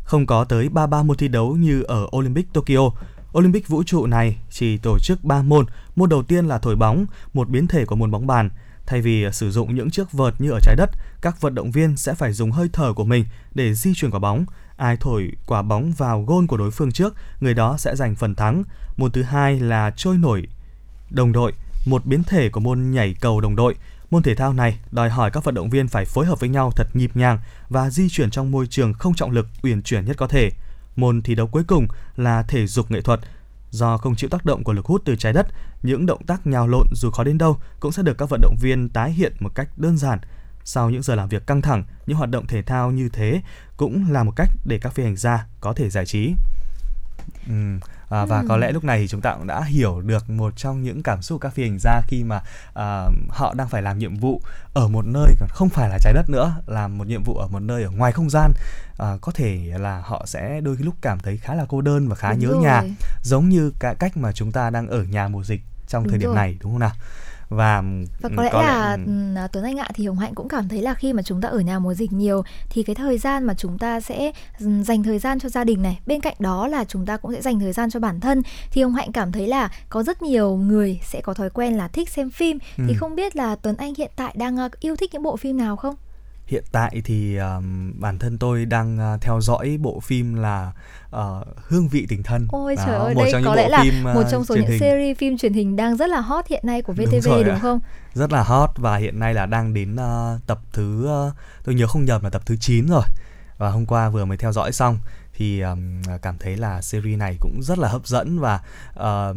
C: Không có tới 33 môn thi đấu như ở Olympic Tokyo, Olympic vũ trụ này chỉ tổ chức 3 môn, môn đầu tiên là thổi bóng, một biến thể của môn bóng bàn. Thay vì à, sử dụng những chiếc vợt như ở trái đất, các vận động viên sẽ phải dùng hơi thở của mình để di chuyển quả bóng. Ai thổi quả bóng vào gôn của đối phương trước, người đó sẽ giành phần thắng. Môn thứ hai là trôi nổi đồng đội, một biến thể của môn nhảy cầu đồng đội. Môn thể thao này đòi hỏi các vận động viên phải phối hợp với nhau thật nhịp nhàng và di chuyển trong môi trường không trọng lực, uyển chuyển nhất có thể. Môn thi đấu cuối cùng là thể dục nghệ thuật. Do không chịu tác động của lực hút từ trái đất, những động tác nhào lộn dù khó đến đâu cũng sẽ được các vận động viên tái hiện một cách đơn giản. Sau những giờ làm việc căng thẳng, những hoạt động thể thao như thế cũng là một cách để các phi hành gia có thể giải trí. Ừ, à, và ừ. có lẽ lúc này thì chúng ta cũng đã hiểu được một trong những cảm xúc của các phi hành gia khi mà à, họ đang phải làm nhiệm vụ ở một nơi còn không phải là trái đất nữa làm một nhiệm vụ ở một nơi ở ngoài không gian à, có thể là họ sẽ đôi lúc cảm thấy khá là cô đơn và khá đúng nhớ rồi. nhà giống như cái cách mà chúng ta đang ở nhà mùa dịch trong đúng thời điểm rồi. này đúng không nào và
B: và có lẽ có là lẽ... Ừ, Tuấn Anh ạ thì Hồng Hạnh cũng cảm thấy là khi mà chúng ta ở nhà mùa dịch nhiều thì cái thời gian mà chúng ta sẽ dành thời gian cho gia đình này bên cạnh đó là chúng ta cũng sẽ dành thời gian cho bản thân thì Hồng Hạnh cảm thấy là có rất nhiều người sẽ có thói quen là thích xem phim ừ. thì không biết là Tuấn Anh hiện tại đang ờ, yêu thích những bộ phim nào không?
C: Hiện tại thì um, bản thân tôi đang uh, theo dõi bộ phim là uh, hương vị tình thân.
B: Ôi trời ơi một đây trong có lẽ là phim, uh, một trong số những hình. series phim truyền hình đang rất là hot hiện nay của VTV đúng, rồi đúng không?
C: Rất là hot và hiện nay là đang đến uh, tập thứ uh, tôi nhớ không nhầm là tập thứ 9 rồi. Và hôm qua vừa mới theo dõi xong thì um, cảm thấy là series này cũng rất là hấp dẫn và uh,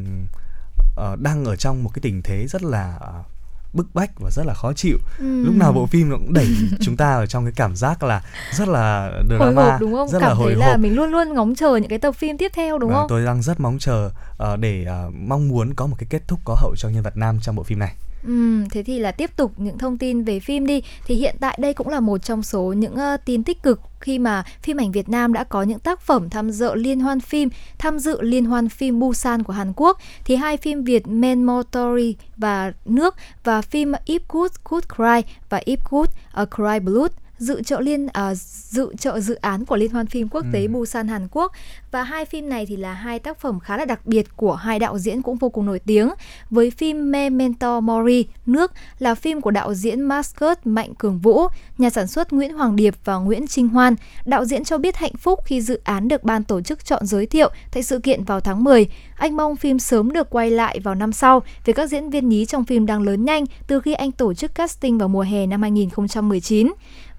C: uh, đang ở trong một cái tình thế rất là uh, bức bách và rất là khó chịu.
B: Ừm.
C: lúc nào bộ phim nó cũng đẩy chúng ta ở trong cái cảm giác là rất là
B: hồi
C: drama
B: hộp đúng không?
C: rất
B: cảm
C: là hồi
B: thấy là
C: hộp.
B: mình luôn luôn ngóng chờ những cái tập phim tiếp theo đúng
C: Và
B: không?
C: tôi đang rất mong chờ ờ, để ờ, mong muốn có một cái kết thúc có hậu cho nhân vật nam trong bộ phim này
B: Ừ, thế thì là tiếp tục những thông tin về phim đi. Thì hiện tại đây cũng là một trong số những uh, tin tích cực khi mà phim ảnh Việt Nam đã có những tác phẩm tham dự liên hoan phim tham dự liên hoan phim Busan của Hàn Quốc. Thì hai phim Việt Men Motori và nước và phim If Good Could Cry và If Good A Cry Blood dự trợ liên à, dự trợ dự án của liên hoan phim quốc tế Busan Hàn Quốc. Và hai phim này thì là hai tác phẩm khá là đặc biệt của hai đạo diễn cũng vô cùng nổi tiếng với phim Memento Mori nước là phim của đạo diễn Mascot Mạnh Cường Vũ nhà sản xuất Nguyễn Hoàng Điệp và Nguyễn Trinh Hoan. Đạo diễn cho biết hạnh phúc khi dự án được ban tổ chức chọn giới thiệu tại sự kiện vào tháng 10 anh mong phim sớm được quay lại vào năm sau vì các diễn viên nhí trong phim đang lớn nhanh từ khi anh tổ chức casting vào mùa hè năm 2019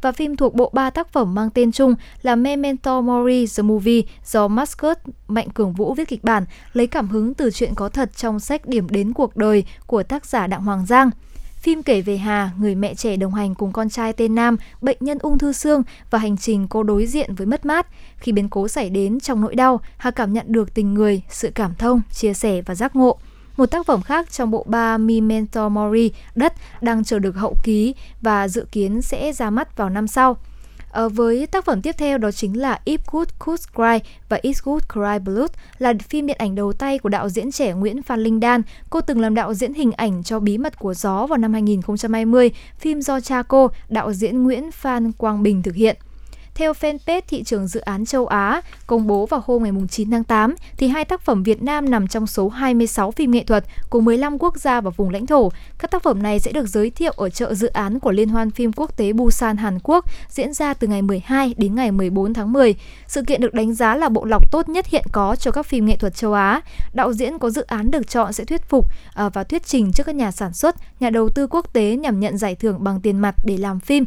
B: và phim thuộc bộ ba tác phẩm mang tên chung là Memento Mori The Movie do Mascot Mạnh Cường Vũ viết kịch bản, lấy cảm hứng từ chuyện có thật trong sách Điểm đến cuộc đời của tác giả Đặng Hoàng Giang. Phim kể về Hà, người mẹ trẻ đồng hành cùng con trai tên Nam, bệnh nhân ung thư xương và hành trình cô đối diện với mất mát. Khi biến cố xảy đến trong nỗi đau, Hà cảm nhận được tình người, sự cảm thông, chia sẻ và giác ngộ. Một tác phẩm khác trong bộ ba Memento Mori, Đất, đang chờ được hậu ký và dự kiến sẽ ra mắt vào năm sau. À, với tác phẩm tiếp theo đó chính là If Good Could Cry và If Good Cry Blood là phim điện ảnh đầu tay của đạo diễn trẻ Nguyễn Phan Linh Đan. Cô từng làm đạo diễn hình ảnh cho Bí mật của gió vào năm 2020, phim do cha cô, đạo diễn Nguyễn Phan Quang Bình thực hiện. Theo fanpage thị trường dự án châu Á công bố vào hôm ngày 9 tháng 8, thì hai tác phẩm Việt Nam nằm trong số 26 phim nghệ thuật của 15 quốc gia và vùng lãnh thổ. Các tác phẩm này sẽ được giới thiệu ở chợ dự án của Liên hoan phim quốc tế Busan Hàn Quốc diễn ra từ ngày 12 đến ngày 14 tháng 10. Sự kiện được đánh giá là bộ lọc tốt nhất hiện có cho các phim nghệ thuật châu Á. Đạo diễn có dự án được chọn sẽ thuyết phục à, và thuyết trình trước các nhà sản xuất, nhà đầu tư quốc tế nhằm nhận giải thưởng bằng tiền mặt để làm phim.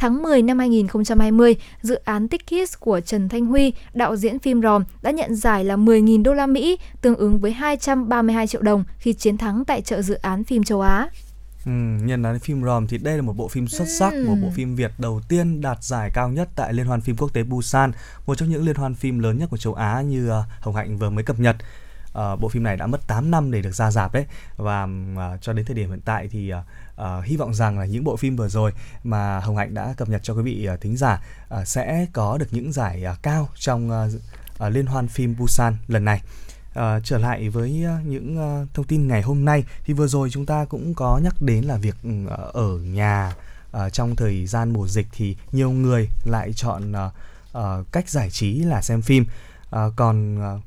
B: Tháng 10 năm 2020, dự án Tickets của Trần Thanh Huy, đạo diễn phim Ròm, đã nhận giải là 10.000 đô la Mỹ, tương ứng với 232 triệu đồng khi chiến thắng tại chợ dự án phim châu Á.
C: Ừ, nhân nói phim Rom thì đây là một bộ phim xuất sắc, một bộ phim Việt đầu tiên đạt giải cao nhất tại Liên hoan phim quốc tế Busan, một trong những liên hoan phim lớn nhất của châu Á như ờ, Hồng Hạnh vừa mới cập nhật. Ờ, bộ phim này đã mất 8 năm để được ra rạp đấy và ờ, cho đến thời điểm hiện tại thì ờ, uh, hy vọng rằng là những bộ phim vừa rồi mà Hồng Hạnh đã cập nhật cho quý vị uh, thính giả uh, sẽ có được những giải uh, cao trong uh, uh, liên hoan phim Busan lần này. Ờ, trở lại với những thông tin ngày hôm nay thì vừa rồi chúng ta cũng có nhắc đến là việc ừ, ở nhà ờ, trong thời gian mùa dịch thì nhiều người lại chọn ờ, ờ, cách giải trí là xem phim Ờ, còn ờ,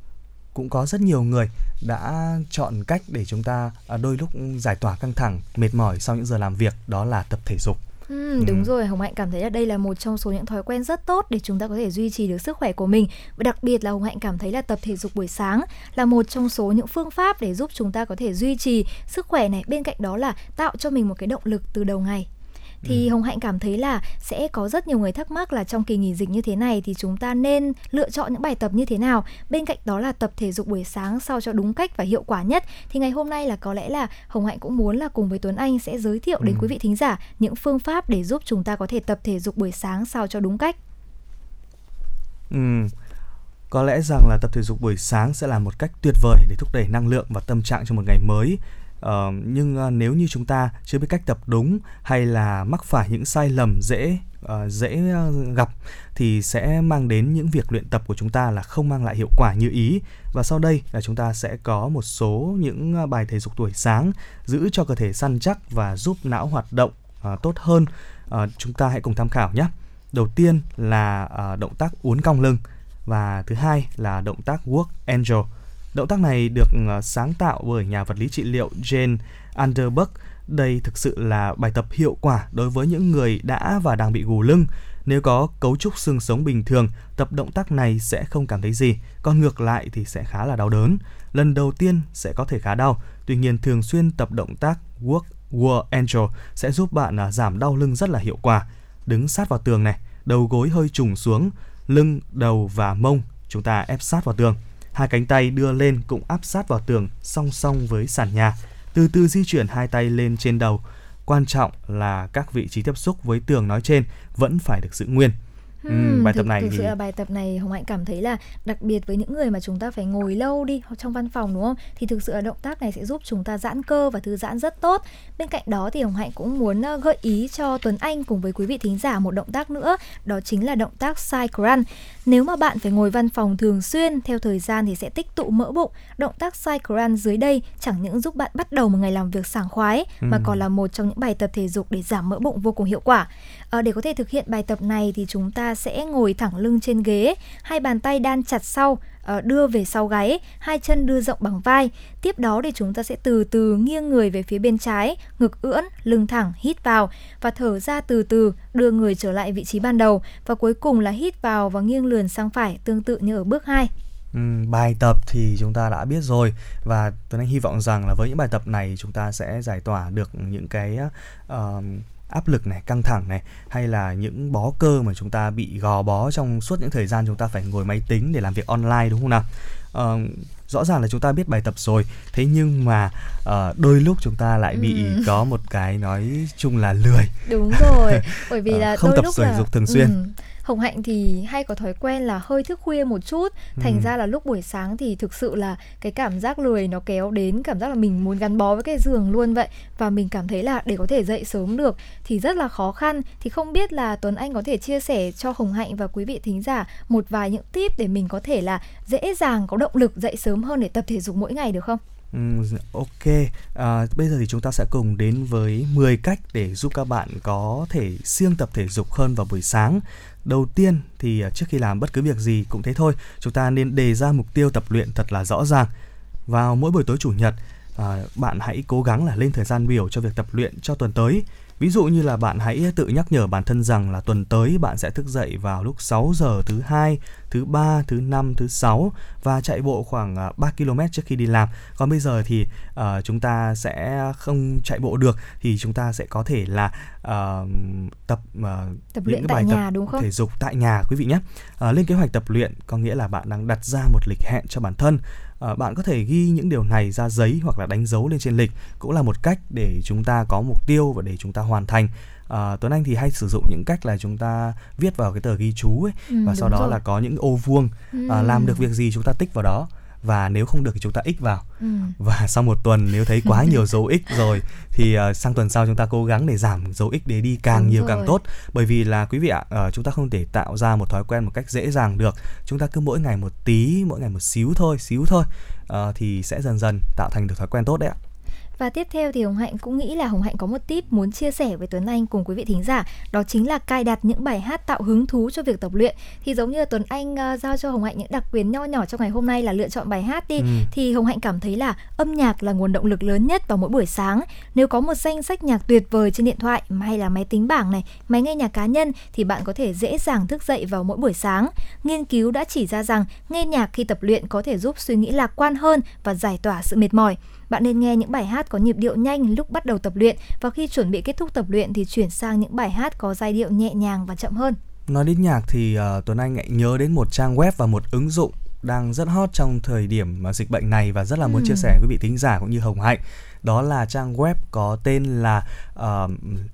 C: cũng có rất nhiều người đã chọn cách để chúng ta ờ, đôi lúc giải tỏa căng thẳng mệt mỏi sau những giờ làm việc đó là tập thể dục
B: Ừ, đúng rồi, Hồng Hạnh cảm thấy là đây là một trong số những thói quen rất tốt để chúng ta có thể duy trì được sức khỏe của mình. Và đặc biệt là Hồng Hạnh cảm thấy là tập thể dục buổi sáng là một trong số những phương pháp để giúp chúng ta có thể duy trì sức khỏe này. Bên cạnh đó là tạo cho mình một cái động lực từ đầu ngày. Thì Hồng Hạnh cảm thấy là sẽ có rất nhiều người thắc mắc là trong kỳ nghỉ dịch như thế này thì chúng ta nên lựa chọn những bài tập như thế nào. Bên cạnh đó là tập thể dục buổi sáng sao cho đúng cách và hiệu quả nhất. Thì ngày hôm nay là có lẽ là Hồng Hạnh cũng muốn là cùng với Tuấn Anh sẽ giới thiệu đến quý vị thính giả những phương pháp để giúp chúng ta có thể tập thể dục buổi sáng sao cho đúng cách.
C: Ừm, Có lẽ rằng là tập thể dục buổi sáng sẽ là một cách tuyệt vời để thúc đẩy năng lượng và tâm trạng cho một ngày mới uh, nhưng uh, nếu như chúng ta chưa biết cách tập đúng hay là mắc phải những sai lầm dễ uh, dễ gặp thì sẽ mang đến những việc luyện tập của chúng ta là không mang lại hiệu quả như ý. Và sau đây là chúng ta sẽ có một số những bài thể dục tuổi sáng giữ cho cơ thể săn chắc và giúp não hoạt động uh, tốt hơn. uh, chúng ta hãy cùng tham khảo nhé. Đầu tiên là uh, động tác uốn cong lưng và thứ hai là động tác Walk Angel. Động tác này được ờ, sáng tạo bởi nhà vật lý trị liệu Jane Underbuck. Đây thực sự là bài tập hiệu quả đối với những người đã và đang bị gù lưng. Nếu có cấu trúc xương sống bình thường, tập động tác này sẽ không cảm thấy gì, còn ngược lại thì sẽ khá là đau đớn. Lần đầu tiên sẽ có thể khá đau, tuy nhiên thường xuyên tập động tác work, War Angel sẽ giúp bạn à, giảm đau lưng rất là hiệu quả. Đứng sát vào tường này, đầu gối hơi trùng xuống, lưng, đầu và mông chúng ta ép sát vào tường. Hai cánh tay đưa lên cũng áp sát vào tường, song song với sàn nhà. Từ từ di chuyển hai tay lên trên đầu quan trọng là các vị trí tiếp xúc với tường nói trên vẫn phải được giữ nguyên. Ừ, bài
B: thực,
C: tập này
B: thực
C: thì
B: sự là bài tập này Hồng Hạnh cảm thấy là đặc biệt với những người mà chúng ta phải ngồi lâu đi hoặc trong văn phòng đúng không? Thì thực sự là động tác này sẽ giúp chúng ta giãn cơ và thư giãn rất tốt. Bên cạnh đó thì Hồng Hạnh cũng muốn ờ, gợi ý cho Tuấn Anh cùng với quý vị thính giả một động tác nữa, đó chính là động tác side crunch. Nếu mà bạn phải ngồi văn phòng thường xuyên theo thời gian thì sẽ tích tụ mỡ bụng. Động tác side crunch dưới đây chẳng những giúp bạn bắt đầu một ngày làm việc sảng khoái mà
C: Ừ.
B: còn là một trong những bài tập thể dục để giảm mỡ bụng vô cùng hiệu quả. Ờ, để có thể thực hiện bài tập này thì chúng ta sẽ ngồi thẳng lưng trên ghế, hai bàn tay đan chặt sau, ờ, đưa về sau gáy, hai chân đưa rộng bằng vai. Tiếp đó thì chúng ta sẽ từ từ nghiêng người về phía bên trái, ngực ưỡn, lưng thẳng, hít vào và thở ra từ từ, đưa người trở lại vị trí ban đầu và cuối cùng là hít vào và nghiêng lườn sang phải tương tự như ở bước 2.
C: Bài tập thì chúng ta đã biết rồi và Tuấn Anh hy vọng rằng là với những bài tập này chúng ta sẽ giải tỏa được những cái uh, áp lực này, căng thẳng này hay là những bó cơ mà chúng ta bị gò bó trong suốt những thời gian chúng ta phải ngồi máy tính để làm việc online đúng không nào? Ờ, rõ ràng là chúng ta biết bài tập rồi thế nhưng mà ờ, đôi lúc chúng ta lại bị
B: Ừm.
C: có một cái nói chung là lười
B: Đúng rồi, bởi vì
C: Ờ,
B: là
C: không
B: đôi
C: tập
B: lúc
C: thể
B: là
C: dục thường xuyên.
B: Ừm, Hồng Hạnh thì hay có thói quen là hơi thức khuya một chút, thành
C: Ừm.
B: ra là lúc buổi sáng thì thực sự là cái cảm giác lười nó kéo đến cảm giác là mình muốn gắn bó với cái giường luôn vậy và mình cảm thấy là để có thể dậy sớm được thì rất là khó khăn. Thì không biết là Tuấn Anh có thể chia sẻ cho Hồng Hạnh và quý vị thính giả một vài những tip để mình có thể là dễ dàng có động lực dậy sớm hơn để tập thể dục mỗi ngày được không?
C: Ừm, ok, à, bây giờ thì chúng ta sẽ cùng đến với 10 cách để giúp các bạn có thể siêng tập thể dục hơn vào buổi sáng. Đầu tiên thì à, trước khi làm bất cứ việc gì cũng thế thôi, chúng ta nên đề ra mục tiêu tập luyện thật là rõ ràng. Vào mỗi buổi tối chủ nhật, à, bạn hãy cố gắng là lên thời gian biểu cho việc tập luyện cho tuần tới. Ví dụ như là bạn hãy tự nhắc nhở bản thân rằng là tuần tới bạn sẽ thức dậy vào lúc 6 giờ thứ hai, thứ ba, thứ năm, thứ sáu và chạy bộ khoảng à, 3 km trước khi đi làm. Còn bây giờ thì ờ, chúng ta sẽ không chạy bộ được thì chúng ta sẽ có thể là ờ, tập ờ,
B: Tập
C: những
B: luyện tại
C: bài
B: nhà
C: tập
B: đúng không?
C: thể dục tại nhà quý vị nhé. Ờ, lên kế hoạch tập luyện có nghĩa là bạn đang đặt ra một lịch hẹn cho bản thân. Ờ, bạn có thể ghi những điều này ra giấy hoặc là đánh dấu lên trên lịch cũng là một cách để chúng ta có mục tiêu và để chúng ta hoàn thành. Ờ, Tuấn Anh thì hay sử dụng những cách là chúng ta viết vào cái tờ ghi chú ấy
B: Ừ,
C: và sau đó
B: rồi.
C: là có những ô vuông Ờ,
B: Ừm.
C: làm được việc gì chúng ta tích vào đó và nếu không được thì chúng ta x vào
B: Ừ.
C: và sau một tuần nếu thấy quá nhiều dấu x rồi thì ờ, sang tuần sau chúng ta cố gắng để giảm dấu x để đi càng
B: Đúng
C: nhiều càng
B: rồi.
C: tốt bởi vì là quý vị ạ ờ, chúng ta không thể tạo ra một thói quen một cách dễ dàng được chúng ta cứ mỗi ngày một tí mỗi ngày một xíu thôi xíu thôi ờ, thì sẽ dần dần tạo thành được thói quen tốt đấy ạ
B: Và tiếp theo thì Hồng Hạnh cũng nghĩ là Hồng Hạnh có một tip muốn chia sẻ với Tuấn Anh cùng quý vị thính giả Đó chính là cài đặt những bài hát tạo hứng thú cho việc tập luyện. Thì giống như là Tuấn Anh ờ, giao cho Hồng Hạnh những đặc quyền nho nhỏ trong ngày hôm nay là lựa chọn bài hát đi
C: Ừ.
B: Thì Hồng Hạnh cảm thấy là âm nhạc là nguồn động lực lớn nhất vào mỗi buổi sáng. Nếu có một danh sách nhạc tuyệt vời trên điện thoại hay là máy tính bảng này, máy nghe nhạc cá nhân Thì bạn có thể dễ dàng thức dậy vào mỗi buổi sáng. Nghiên cứu đã chỉ ra rằng nghe nhạc khi tập luyện có thể giúp suy nghĩ lạc quan hơn và giải tỏa sự mệt mỏi bạn nên nghe những bài hát có nhịp điệu nhanh lúc bắt đầu tập luyện và khi chuẩn bị kết thúc tập luyện thì chuyển sang những bài hát có giai điệu nhẹ nhàng và chậm hơn.
C: Nói đến nhạc thì ờ, Tuấn Anh lại nhớ đến một trang web và một ứng dụng đang rất hot trong thời điểm ờ, dịch bệnh này và rất là muốn
B: Ừm.
C: chia sẻ với quý vị thính giả cũng như Hồng Hạnh. Đó là trang web có tên là ờ,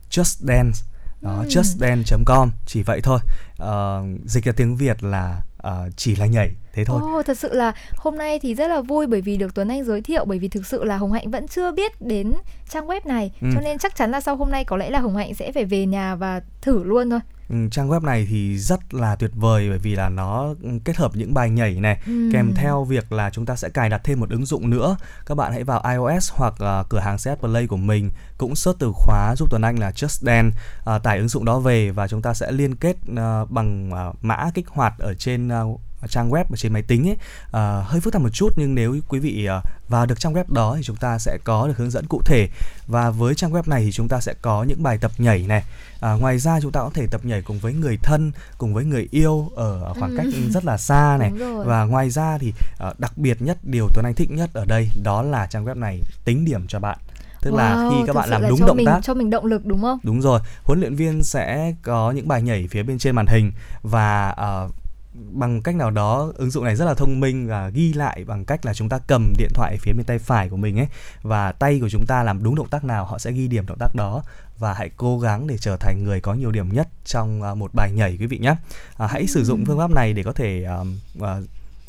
C: Just Dance. Đó,
B: Ừm.
C: justdance.com chỉ vậy thôi. Ờ, dịch ra tiếng Việt là ờ, chỉ là nhảy thế thôi.
B: Ồ, thật sự là hôm nay thì rất là vui bởi vì được Tuấn Anh giới thiệu bởi vì thực sự là Hồng Hạnh vẫn chưa biết đến trang web này
C: Ừ.
B: cho nên chắc chắn là sau hôm nay có lẽ là Hồng Hạnh sẽ phải về nhà và thử luôn thôi.
C: Ừ, trang web này thì rất là tuyệt vời bởi vì là nó ừ, kết hợp những bài nhảy này
B: Ừm.
C: kèm theo việc là chúng ta sẽ cài đặt thêm một ứng dụng nữa các bạn hãy vào iOS hoặc ờ, cửa hàng CS Play của mình cũng search từ khóa giúp Tuấn Anh là Just Dance ờ, tải ứng dụng đó về và chúng ta sẽ liên kết ờ, bằng ờ, mã kích hoạt ở trên ờ, trang web ở trên máy tính ấy Ờ, hơi phức tạp một chút nhưng nếu quý vị ờ, vào được trang web đó thì chúng ta sẽ có được hướng dẫn cụ thể và với trang web này thì chúng ta sẽ có những bài tập nhảy này À, ngoài ra chúng ta có thể tập nhảy cùng với người thân, cùng với người yêu ở khoảng
B: Ừ.
C: cách rất là xa này. Và ngoài ra thì ờ, đặc biệt nhất điều Tuấn Anh thích nhất ở đây đó là trang web này tính điểm cho bạn. Tức là
B: Wow,
C: khi các bạn làm
B: là
C: đúng động
B: mình,
C: tác
B: cho mình động lực đúng không?
C: Đúng rồi, huấn luyện viên sẽ có những bài nhảy phía bên trên màn hình và ờ, bằng cách nào đó ứng dụng này rất là thông minh và ghi lại bằng cách là chúng ta cầm điện thoại phía bên tay phải của mình ấy và tay của chúng ta làm đúng động tác nào họ sẽ ghi điểm động tác đó. Và hãy cố gắng để trở thành người có nhiều điểm nhất trong à, một bài nhảy quý vị nhé. À, hãy sử dụng phương pháp này để có thể um, uh,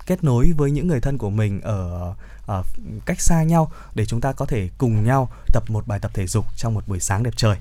C: kết nối với những người thân của mình ở, ở cách xa nhau để chúng ta có thể cùng nhau tập một bài tập thể dục trong một buổi sáng đẹp trời.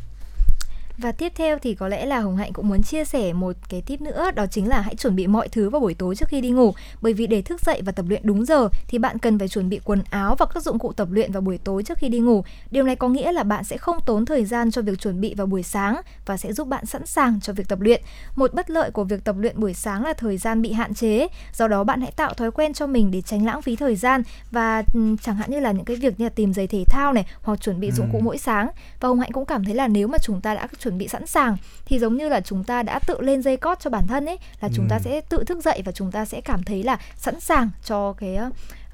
B: Và tiếp theo thì có lẽ là Hồng Hạnh cũng muốn chia sẻ một cái tip nữa đó chính là hãy chuẩn bị mọi thứ vào buổi tối trước khi đi ngủ bởi vì để thức dậy và tập luyện đúng giờ thì bạn cần phải chuẩn bị quần áo và các dụng cụ tập luyện vào buổi tối trước khi đi ngủ. Điều này có nghĩa là bạn sẽ không tốn thời gian cho việc chuẩn bị vào buổi sáng và sẽ giúp bạn sẵn sàng cho việc tập luyện. Một bất lợi của việc tập luyện buổi sáng là thời gian bị hạn chế, do đó bạn hãy tạo thói quen cho mình để tránh lãng phí thời gian và ừm, chẳng hạn như là những cái việc như là tìm giày thể thao này hoặc chuẩn bị dụng cụ mỗi sáng. Và Hồng Hạnh cũng cảm thấy là nếu mà chúng ta đã chuẩn bị sẵn sàng thì giống như là chúng ta đã tự lên dây cót cho bản thân ấy là chúng ta
C: Ừ.
B: sẽ tự thức dậy và chúng ta sẽ cảm thấy là sẵn sàng cho cái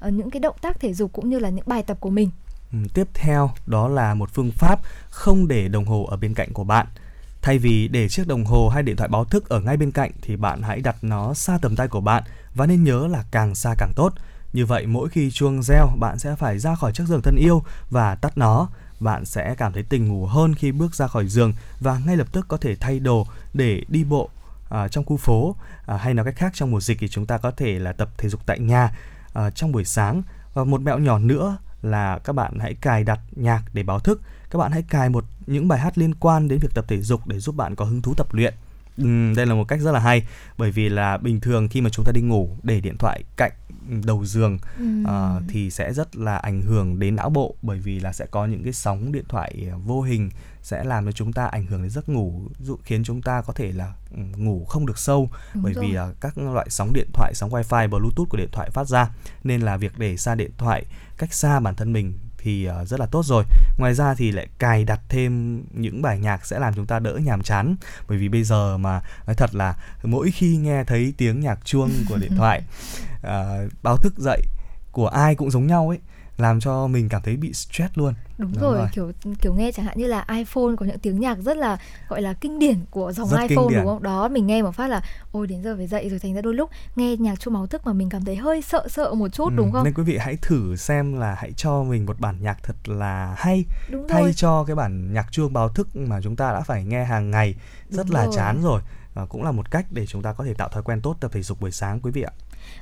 B: ờ, những cái động tác thể dục cũng như là những bài tập của mình.
C: Ừ, tiếp theo đó là một phương pháp không để đồng hồ ở bên cạnh của bạn thay vì để chiếc đồng hồ hay điện thoại báo thức ở ngay bên cạnh thì bạn hãy đặt nó xa tầm tay của bạn và nên nhớ là càng xa càng tốt như vậy mỗi khi chuông reo bạn sẽ phải ra khỏi chiếc giường thân yêu và tắt nó bạn sẽ cảm thấy tỉnh ngủ hơn khi bước ra khỏi giường và ngay lập tức có thể thay đồ để đi bộ à, trong khu phố. À, hay nói cách khác trong mùa dịch thì chúng ta có thể là tập thể dục tại nhà à, trong buổi sáng. Và một mẹo nhỏ nữa là các bạn hãy cài đặt nhạc để báo thức. Các bạn hãy cài một những bài hát liên quan đến việc tập thể dục để giúp bạn có hứng thú tập luyện. Ừm, đây là một cách rất là hay bởi vì là bình thường khi mà chúng ta đi ngủ để điện thoại cạnh đầu giường ờ, thì sẽ rất là ảnh hưởng đến não bộ bởi vì là sẽ có những cái sóng điện thoại ờ, vô hình sẽ làm cho chúng ta ảnh hưởng đến giấc ngủ dụ khiến chúng ta có thể là ngủ không được sâu
B: Đúng
C: bởi
B: rồi.
C: vì là các loại sóng điện thoại sóng wifi bluetooth của điện thoại phát ra nên là việc để xa điện thoại cách xa bản thân mình thì ờ, rất là tốt rồi. Ngoài ra thì lại cài đặt thêm những bài nhạc sẽ làm chúng ta đỡ nhàm chán. Bởi vì bây giờ mà nói thật là mỗi khi nghe thấy tiếng nhạc chuông của điện thoại ờ, báo thức dậy của ai cũng giống nhau ấy làm cho mình cảm thấy bị stress luôn
B: Đúng,
C: Đúng
B: rồi,
C: rồi.
B: kiểu kiểu nghe chẳng hạn như là iPhone có những tiếng nhạc rất là gọi là kinh điển của dòng
C: Rất
B: iPhone đúng không? Đó, mình nghe một phát là ôi đến giờ phải dậy rồi thành ra đôi lúc nghe nhạc chuông báo thức mà mình cảm thấy hơi sợ sợ một chút
C: Ừ,
B: đúng không?
C: nên quý vị hãy thử xem là hãy cho mình một bản nhạc thật là hay
B: Đúng
C: thay
B: rồi.
C: cho cái bản nhạc chuông báo thức mà chúng ta đã phải nghe hàng ngày rất
B: Đúng
C: là
B: rồi.
C: chán rồi và cũng là một cách để chúng ta có thể tạo thói quen tốt tập thể dục buổi sáng quý vị ạ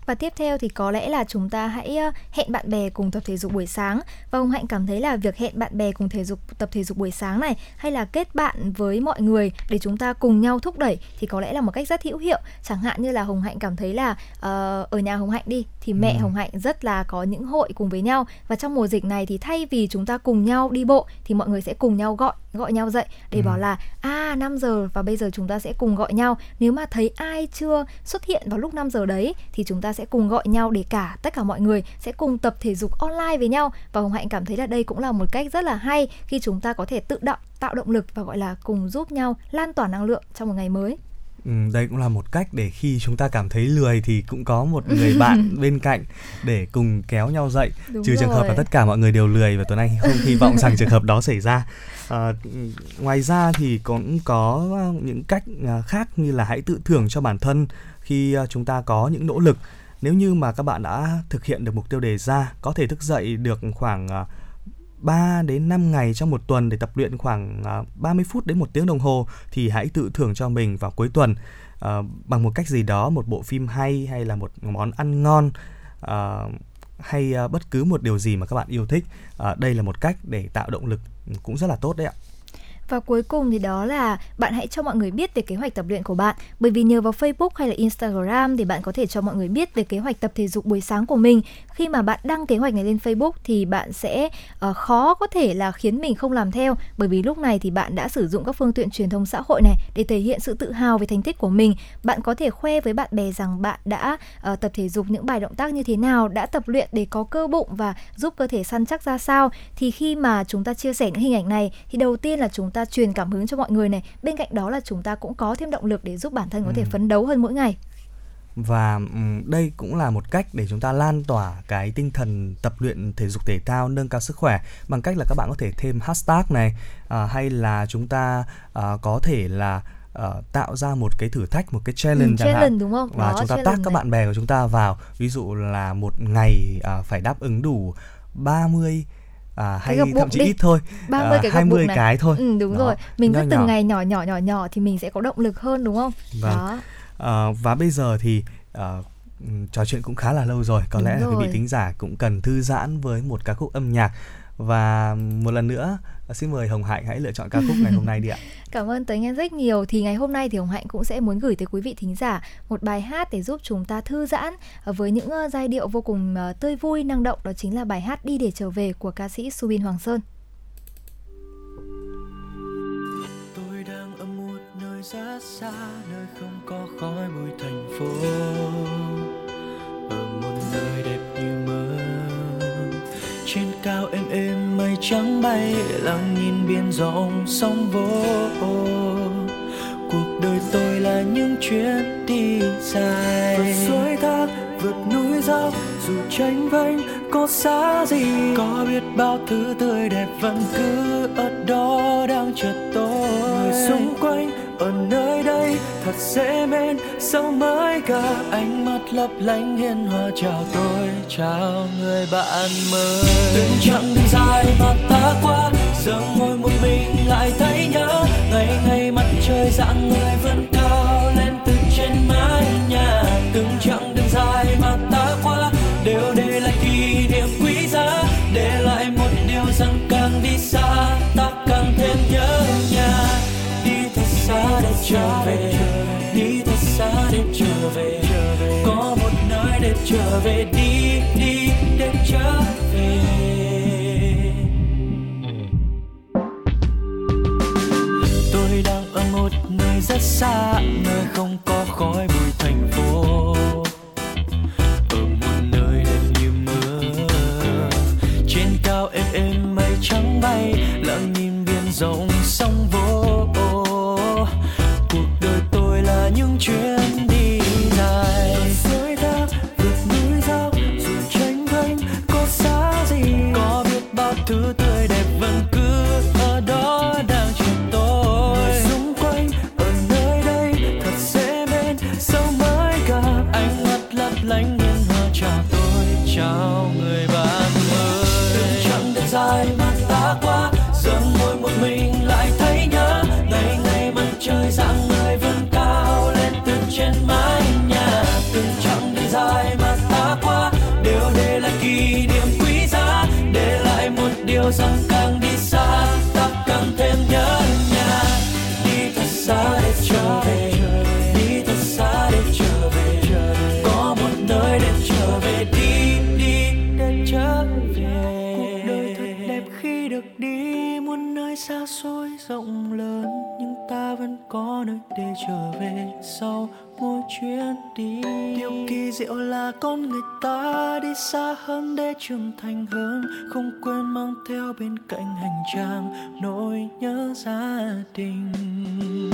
B: Và tiếp theo thì có lẽ là chúng ta hãy ờ, hẹn bạn bè cùng tập thể dục buổi sáng và Hồng Hạnh cảm thấy là việc hẹn bạn bè cùng thể dục tập thể dục buổi sáng này hay là kết bạn với mọi người để chúng ta cùng nhau thúc đẩy thì có lẽ là một cách rất hữu hiệu. Chẳng hạn như là Hồng Hạnh cảm thấy là ờ, ở nhà Hồng Hạnh đi thì mẹ
C: Ừ.
B: Hồng Hạnh rất là có những hội cùng với nhau và trong mùa dịch này thì thay vì chúng ta cùng nhau đi bộ thì mọi người sẽ cùng nhau gọi gọi nhau dậy để
C: Ừ.
B: bảo là à 5 giờ và bây giờ chúng ta sẽ cùng gọi nhau. Nếu mà thấy ai chưa xuất hiện vào lúc 5 giờ đấy thì chúng ta sẽ cùng gọi nhau để cả tất cả mọi người sẽ cùng tập thể dục online với nhau và Hồng Hạnh cảm thấy là đây cũng là một cách rất là hay khi chúng ta có thể tự động tạo động lực và gọi là cùng giúp nhau lan tỏa năng lượng trong một ngày mới.
C: Ừ, đây cũng là một cách để khi chúng ta cảm thấy lười thì cũng có một người bạn bên cạnh để cùng kéo nhau dậy.
B: Đúng
C: trừ trường hợp là
B: rồi.
C: tất cả mọi người đều lười và tuấn anh không hy vọng rằng trường hợp đó xảy ra. À, ngoài ra thì cũng có những cách à, khác như là hãy tự thưởng cho bản thân khi chúng ta có những nỗ lực. Nếu như mà các bạn đã thực hiện được mục tiêu đề ra có thể thức dậy được khoảng 3 đến 5 ngày trong một tuần để tập luyện khoảng à, 30 phút đến một tiếng đồng hồ thì hãy tự thưởng cho mình vào cuối tuần. À, bằng một cách gì đó một bộ phim hay hay là một món ăn ngon à, hay ờ, bất cứ một điều gì mà các bạn yêu thích. À, đây là một cách để tạo động lực ừ, cũng rất là tốt đấy ạ.
B: Và cuối cùng thì đó là bạn hãy cho mọi người biết về kế hoạch tập luyện của bạn. Bởi vì nhờ vào Facebook hay là Instagram thì bạn có thể cho mọi người biết về kế hoạch tập thể dục buổi sáng của mình. Khi mà bạn đăng kế hoạch này lên Facebook thì bạn sẽ uh, khó có thể là khiến mình không làm theo. Bởi vì lúc này thì bạn đã sử dụng các phương tiện truyền thông xã hội này để thể hiện sự tự hào về thành tích của mình. Bạn có thể khoe với bạn bè rằng bạn đã uh, tập thể dục những bài động tác như thế nào Đã tập luyện để có cơ bụng và giúp cơ thể săn chắc ra sao. Thì khi mà chúng ta chia sẻ những hình ảnh này thì đầu tiên là chúng ta truyền cảm hứng cho mọi người này bên cạnh đó là chúng ta cũng có thêm động lực để giúp bản thân có thể
C: Ừ.
B: phấn đấu hơn mỗi ngày
C: và ừm, đây cũng là một cách để chúng ta lan tỏa cái tinh thần tập luyện thể dục thể thao nâng cao sức khỏe bằng cách là các bạn có thể thêm hashtag này à, hay là chúng ta à, có thể là ờ, tạo ra một cái thử thách một cái challenge
B: Ừ,
C: chẳng hạn
B: đúng không?
C: và
B: Đó,
C: chúng ta tag các
B: này.
C: bạn bè của chúng ta vào ví dụ là một ngày à, phải đáp ứng đủ 30 à, hay thậm chí
B: đi.
C: ít thôi
B: 30
C: à,
B: cái gập
C: 20
B: bụng này.
C: cái thôi
B: Ừ đúng
C: Đó,
B: rồi. Mình viết từng
C: nhỏ.
B: ngày nhỏ nhỏ nhỏ nhỏ thì mình sẽ có động lực hơn đúng không?
C: Vâng.
B: Đó.
C: Ờ, và bây giờ thì ờ, ừm, trò chuyện cũng khá là lâu rồi có
B: Đúng
C: lẽ là quý vị
B: rồi.
C: thính giả cũng cần thư giãn với một ca khúc âm nhạc và một lần nữa xin mời Hồng Hạnh hãy lựa chọn ca khúc ngày hôm nay đi ạ.
B: Cảm ơn Tuấn Anh rất nhiều. Thì ngày hôm nay thì Hồng Hạnh cũng sẽ muốn gửi tới quý vị thính giả một bài hát để giúp chúng ta thư giãn ờ, với những giai điệu vô cùng ờ, tươi vui, năng động. Đó chính là bài hát Đi để trở về của ca sĩ Subin Hoàng Sơn.
F: tôi đang ở một nơi rất xa nơi không có khói bụi thành phố cao êm êm mây trắng bay lặng nhìn biển rộng sóng vỗ cuộc đời tôi là những chuyến đi dài. Vượt suối thác vượt núi dốc dù tranh vênh có xa gì? Có biết bao thứ tươi đẹp vẫn cứ ở đó đang chờ tôi. Người xung quanh ở nơi đây thật dễ mến sao mới gặp ánh mắt lấp lánh hiền hòa chào tôi chào người bạn mới. Từng chặng đường dài mà ta qua giờ ngồi một mình lại thấy nhớ. Ngày ngày mặt trời dạng người vươn cao lên từ trên mái nhà. Từng chặng đường dài mà ta qua, đều để lại kỷ niệm quý giá. Để lại một điều rằng càng đi xa, ta càng thêm nhớ nhà. Đi thật xa để trở về, đi thật xa để trở về. Có một nơi để trở về, đi đi. Rất xa nơi không có hơn trưởng thành hơn, không quên mang theo bên cạnh hành trang nỗi nhớ gia đình.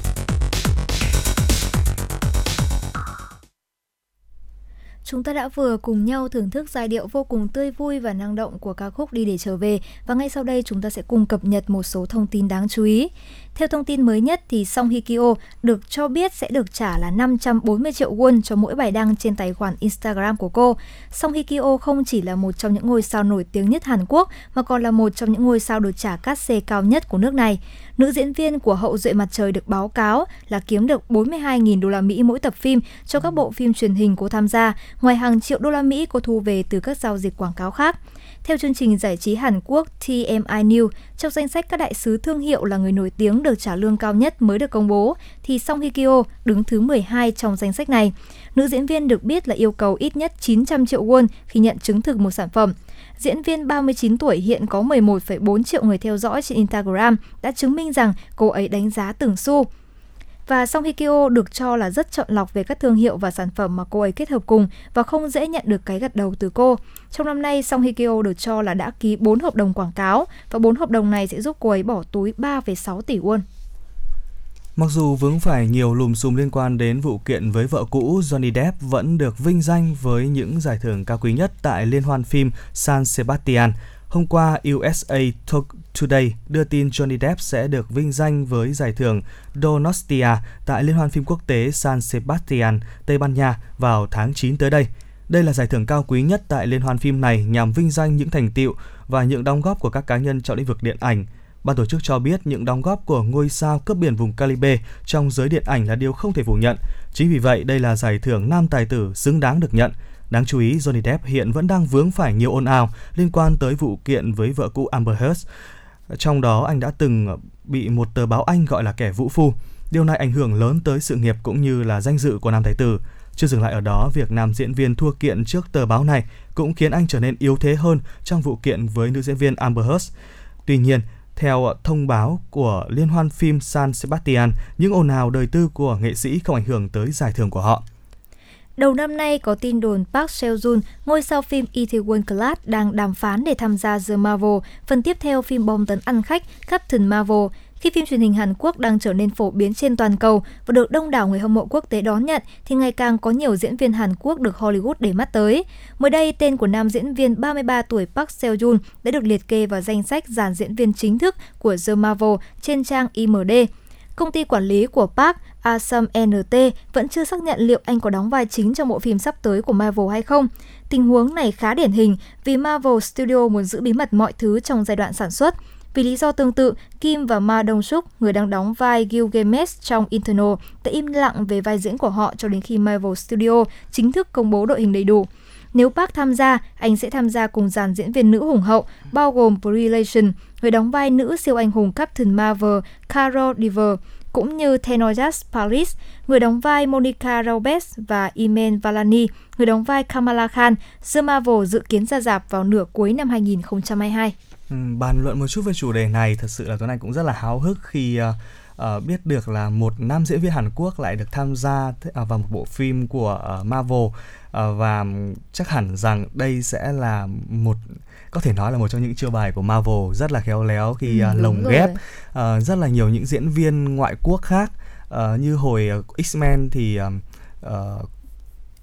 B: Chúng ta đã vừa cùng nhau thưởng thức giai điệu vô cùng tươi vui và năng động của ca khúc Đi để trở về và ngay sau đây chúng ta sẽ cùng cập nhật một số thông tin đáng chú ý. Theo thông tin mới nhất thì Song Hye Kyo được cho biết sẽ được trả là 540 triệu won cho mỗi bài đăng trên tài khoản Instagram của cô. Song Hye Kyo không chỉ là một trong những ngôi sao nổi tiếng nhất Hàn Quốc, mà còn là một trong những ngôi sao được trả cát xê cao nhất của nước này. Nữ diễn viên của Hậu duệ mặt trời được báo cáo là kiếm được 42.000 đô la Mỹ mỗi tập phim cho các bộ phim truyền hình cô tham gia, ngoài hàng triệu đô la Mỹ cô thu về từ các giao dịch quảng cáo khác. Theo chương trình giải trí Hàn Quốc TMI News, trong danh sách các đại sứ thương hiệu là người nổi tiếng được trả lương cao nhất mới được công bố, thì Song Hye Kyo đứng thứ 12 trong danh sách này. Nữ diễn viên được biết là yêu cầu ít nhất 900 triệu won khi nhận chứng thực một sản phẩm. Diễn viên 39 tuổi hiện có 11,4 triệu người theo dõi trên Instagram đã chứng minh rằng cô ấy đánh giá từng xu. Và Song Hye Kyo được cho là rất chọn lọc về các thương hiệu và sản phẩm mà cô ấy kết hợp cùng và không dễ nhận được cái gật đầu từ cô. Trong năm nay, Song Hye Kyo được cho là đã ký 4 hợp đồng quảng cáo và 4 hợp đồng này sẽ giúp cô ấy bỏ túi 3,6 tỷ won.
C: Mặc dù vướng phải nhiều lùm xùm liên quan đến vụ kiện với vợ cũ, Johnny Depp vẫn được vinh danh với những giải thưởng cao quý nhất tại Liên hoan phim San Sebastian. Hôm qua, USA Today đưa tin Johnny Depp sẽ được vinh danh với giải thưởng Donostia tại Liên hoan phim quốc tế San Sebastian, Tây Ban Nha vào tháng 9 tới đây. Đây là giải thưởng cao quý nhất tại liên hoan phim này nhằm vinh danh những thành tiệu và những đóng góp của các cá nhân trong lĩnh vực điện ảnh. Ban tổ chức cho biết những đóng góp của ngôi sao cướp biển vùng Caribe trong giới điện ảnh là điều không thể phủ nhận. Chính vì vậy, đây là giải thưởng nam tài tử xứng đáng được nhận. Đáng chú ý, Johnny Depp hiện vẫn đang vướng phải nhiều ồn ào liên quan tới vụ kiện với vợ cũ Amber Heard. Trong đó, anh đã từng bị một tờ báo Anh gọi là kẻ vũ phu. Điều này ảnh hưởng lớn tới sự nghiệp cũng như là danh dự của nam tài tử. Chưa dừng lại ở đó, việc nam diễn viên thua kiện trước tờ báo này cũng khiến anh trở nên yếu thế hơn trong vụ kiện với nữ diễn viên Amber Heard. Tuy nhiên, theo ờ, thông báo của Liên hoan phim San Sebastian, những ồn ào đời tư của nghệ sĩ không ảnh hưởng tới giải thưởng của họ.
B: Đầu năm nay có tin đồn Park Seo-joon, ngôi sao phim Itaewon Class đang đàm phán để tham gia The Marvel, phần tiếp theo phim bom tấn ăn khách Captain Marvel. Khi phim truyền hình Hàn Quốc đang trở nên phổ biến trên toàn cầu và được đông đảo người hâm mộ quốc tế đón nhận, thì ngày càng có nhiều diễn viên Hàn Quốc được Hollywood để mắt tới. Mới đây, tên của nam diễn viên 33 tuổi Park Seo-joon đã được liệt kê vào danh sách dàn diễn viên chính thức của The Marvel trên trang IMD. Công ty quản lý của Park, Asam NT, vẫn chưa xác nhận liệu anh có đóng vai chính trong bộ phim sắp tới của Marvel hay không. Tình huống này khá điển hình vì Marvel Studio muốn giữ bí mật mọi thứ trong giai đoạn sản xuất. Vì lý do tương tự, Kim và Ma Dong Suk, người đang đóng vai Gilgamesh trong Internal, đã im lặng về vai diễn của họ cho đến khi Marvel Studio chính thức công bố đội hình đầy đủ. Nếu Park tham gia, anh sẽ tham gia cùng dàn diễn viên nữ hùng hậu, bao gồm Brilation, người đóng vai nữ siêu anh hùng Captain Marvel, Carol Diver, cũng như Tenojas Paris, người đóng vai Monica Raubes và Imen Valani, người đóng vai Kamala Khan. The Marvel dự kiến ra rạp vào nửa cuối năm 2022.
C: Ừ, bàn luận một chút về chủ đề này, thật sự là Tuấn Anh cũng rất là háo hức khi uh, biết được là một nam diễn viên Hàn Quốc lại được tham gia uh, vào một bộ phim của uh, Marvel. Uh, và chắc hẳn rằng đây sẽ là một có thể nói là một trong những chiêu bài của Marvel rất là khéo léo khi
B: Ừ,
C: uh, lồng ghép uh, rất là nhiều những diễn viên ngoại quốc khác. Uh, như hồi uh, X-Men thì uh,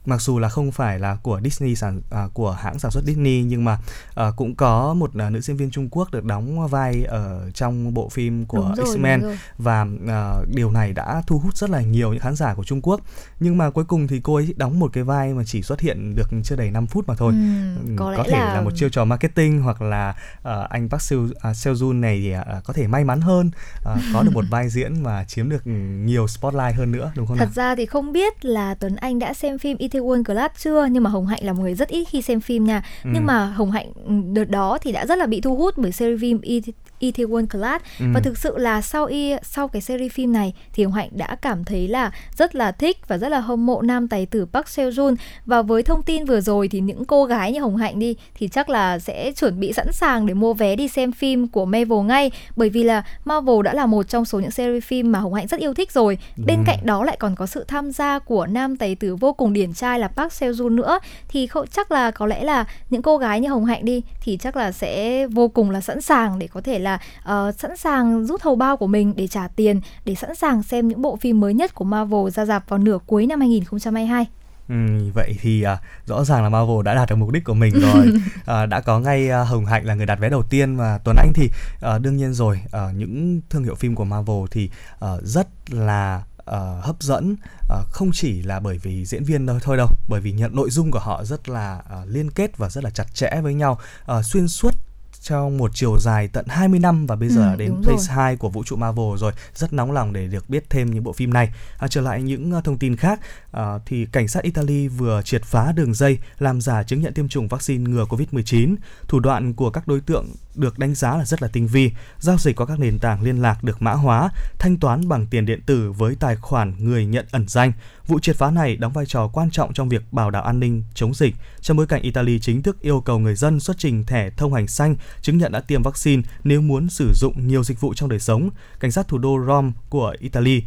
C: mặc dù là không phải là của Disney sản à, của hãng sản xuất Disney nhưng mà à, cũng có một à, nữ diễn viên Trung Quốc được đóng vai ở trong bộ phim của
B: rồi,
C: X-Men và à, điều này đã thu hút rất là nhiều những khán giả của Trung Quốc. Nhưng mà cuối cùng thì cô ấy đóng một cái vai mà chỉ xuất hiện được chưa đầy 5 phút mà thôi.
B: Ừm,
C: Ừ,
B: có lẽ
C: có thể là...
B: là-
C: một chiêu trò marketing hoặc là à, anh Park Seo à, Seo-joon này thì à, có thể may mắn hơn à, có được một vai diễn mà chiếm được nhiều spotlight hơn nữa đúng không nào?
B: Thật ra thì không biết là Tuấn Anh đã xem phim Itaewon Class chưa nhưng mà Hồng Hạnh là một người rất ít khi xem phim nha.
C: Ừ.
B: Nhưng mà Hồng Hạnh ừ, đợt đó thì đã rất là bị thu hút bởi series phim It- Itaewon Class
C: Ừ.
B: và thực sự là sau y sau cái series phim này thì Hồng Hạnh đã cảm thấy là rất là thích và rất là hâm mộ nam tài tử Park Seo Joon và với thông tin vừa rồi thì những cô gái như Hồng Hạnh đi thì chắc là sẽ chuẩn bị sẵn sàng để mua vé đi xem phim của Marvel ngay bởi vì là Marvel đã là một trong số những series phim mà Hồng Hạnh rất yêu thích rồi. Bên
C: Ừ.
B: cạnh đó lại còn có sự tham gia của nam tài tử vô cùng điển trai là Park Seo Joon nữa thì không chắc là có lẽ là những cô gái như Hồng Hạnh đi thì chắc là sẽ vô cùng là sẵn sàng để có thể là ờ, sẵn sàng rút hầu bao của mình để trả tiền để sẵn sàng xem những bộ phim mới nhất của Marvel ra dạp vào nửa cuối năm 2022.
C: Ừ, vậy thì à, rõ ràng là Marvel đã đạt được mục đích của mình rồi. à, đã có ngay à, Hồng Hạnh là người đặt vé đầu tiên và Tuấn Anh thì à, đương nhiên rồi. À, những thương hiệu phim của Marvel thì à, rất là ờ, hấp dẫn ờ, không chỉ là bởi vì diễn viên thôi thôi đâu bởi vì nhận nội dung của họ rất là ờ, liên kết và rất là chặt chẽ với nhau Ờ, xuyên suốt trong một chiều dài tận 20 năm và bây giờ
B: Ừ,
C: đến phase
B: rồi.
C: 2 của vũ trụ Marvel rồi. Rất nóng lòng để được biết thêm những bộ phim này. À, trở lại những ờ, thông tin khác. Ờ, thì cảnh sát Italy vừa triệt phá đường dây làm giả chứng nhận tiêm chủng vaccine ngừa Covid-19 thủ đoạn của các đối tượng được đánh giá là rất là tinh vi. Giao dịch qua các nền tảng liên lạc được mã hóa thanh toán bằng tiền điện tử với tài khoản người nhận ẩn danh. Vụ triệt phá này đóng vai trò quan trọng trong việc bảo đảm an ninh chống dịch trong bối cảnh Italy chính thức yêu cầu người dân xuất trình thẻ thông hành xanh chứng nhận đã tiêm vaccine nếu muốn sử dụng nhiều dịch vụ trong đời sống. Cảnh sát thủ đô Rome của Italy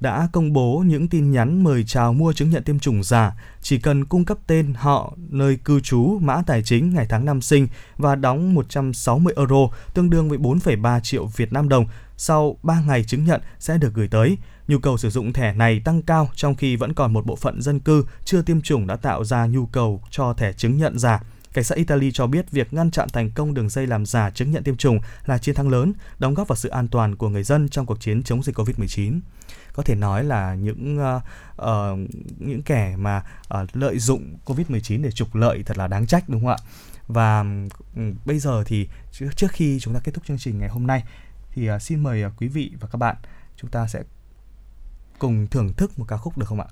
C: đã công bố những tin nhắn mời chào mua chứng nhận tiêm chủng giả, chỉ cần cung cấp tên, họ, nơi cư trú, mã tài chính, ngày tháng năm sinh và đóng 160 euro, tương đương với 4,3 triệu Việt Nam đồng. Sau 3 ngày chứng nhận sẽ được gửi tới. Nhu cầu sử dụng thẻ này tăng cao trong khi vẫn còn một bộ phận dân cư chưa tiêm chủng đã tạo ra nhu cầu cho thẻ chứng nhận giả. Cảnh sát Italy cho biết việc ngăn chặn thành công đường dây làm giả chứng nhận tiêm chủng là chiến thắng lớn, đóng góp vào sự an toàn của người dân trong cuộc chiến chống dịch Covid-19. Có thể nói là những uh, uh, những kẻ mà uh, lợi dụng Covid-19 để trục lợi thật là đáng trách đúng không ạ? Và um, bây giờ thì trước, trước khi chúng ta kết thúc chương trình ngày hôm nay thì à, xin mời à, quý vị và các bạn, chúng ta sẽ cùng thưởng thức một ca khúc được không ạ?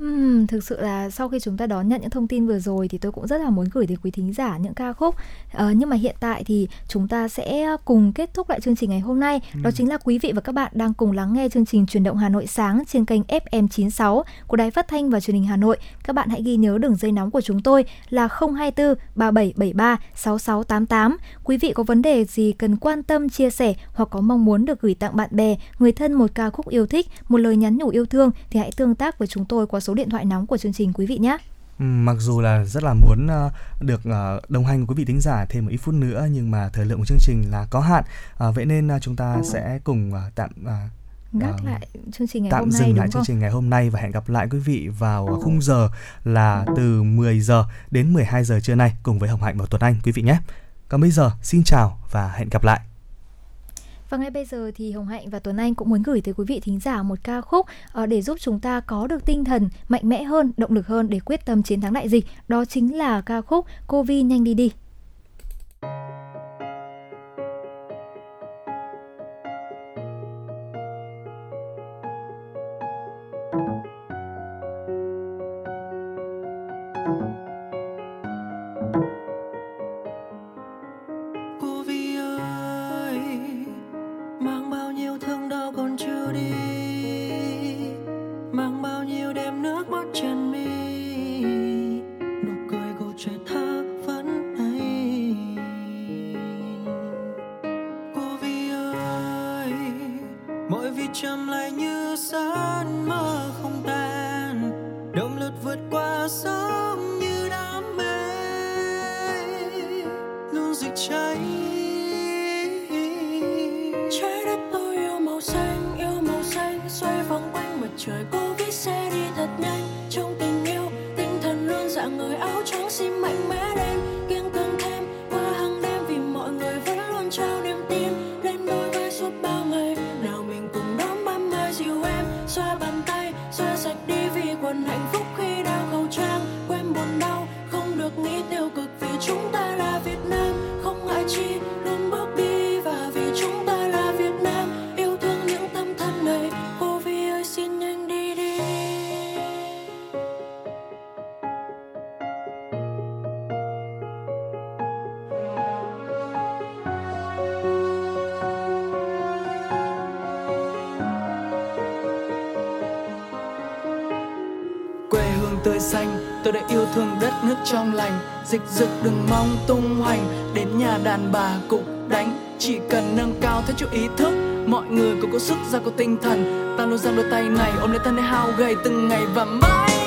B: Ừm, thực sự là sau khi chúng ta đón nhận những thông tin vừa rồi thì tôi cũng rất là muốn gửi đến quý thính giả những ca khúc. Ờ, nhưng mà hiện tại thì chúng ta sẽ cùng kết thúc lại chương trình ngày hôm nay. Đó chính là quý vị và các bạn đang cùng lắng nghe chương trình truyền động Hà Nội sáng trên kênh FM 96 của Đài Phát thanh và Truyền hình Hà Nội. Các bạn hãy ghi nhớ đường dây nóng của chúng tôi là 024 3773 6688 quý vị có vấn đề gì cần quan tâm chia sẻ hoặc có mong muốn được gửi tặng bạn bè người thân một ca khúc yêu thích một lời nhắn nhủ yêu thương thì hãy tương tác với chúng tôi qua số điện thoại nóng của chương trình quý vị nhé
C: Ừ, Mặc dù là rất là muốn ờ, được ờ, đồng hành quý vị thính giả thêm một ít phút nữa nhưng mà thời lượng của chương trình là có hạn À, vậy nên ờ, chúng ta sẽ cùng ờ, tạm ờ,
B: gác
C: Ờ,
B: lại chương trình ngày
C: tạm
B: hôm nay
C: dừng
B: đúng
C: lại
B: không?
C: chương trình ngày hôm nay và hẹn gặp lại quý vị vào khung giờ là từ 10 giờ đến 12 giờ trưa nay cùng với Hồng Hạnh và Tuấn Anh quý vị nhé. Còn bây giờ xin chào và hẹn gặp lại.
B: Và ngay bây giờ thì Hồng Hạnh và Tuấn Anh cũng muốn gửi tới quý vị thính giả một ca khúc ờ, để giúp chúng ta có được tinh thần mạnh mẽ hơn, động lực hơn để quyết tâm chiến thắng đại dịch. Đó chính là ca khúc COVID nhanh đi đi.
F: Dịu em xoa bàn tay.
G: Trong lành, dịch dực đừng mong tung hoành. Đến nhà đàn bà cũng đánh, chỉ cần nâng cao thế chút ý thức. Mọi người cũng có sức, ra có tinh thần. Ta luôn giang đôi tay này, ôm lấy thân để hao gầy từng ngày và mãi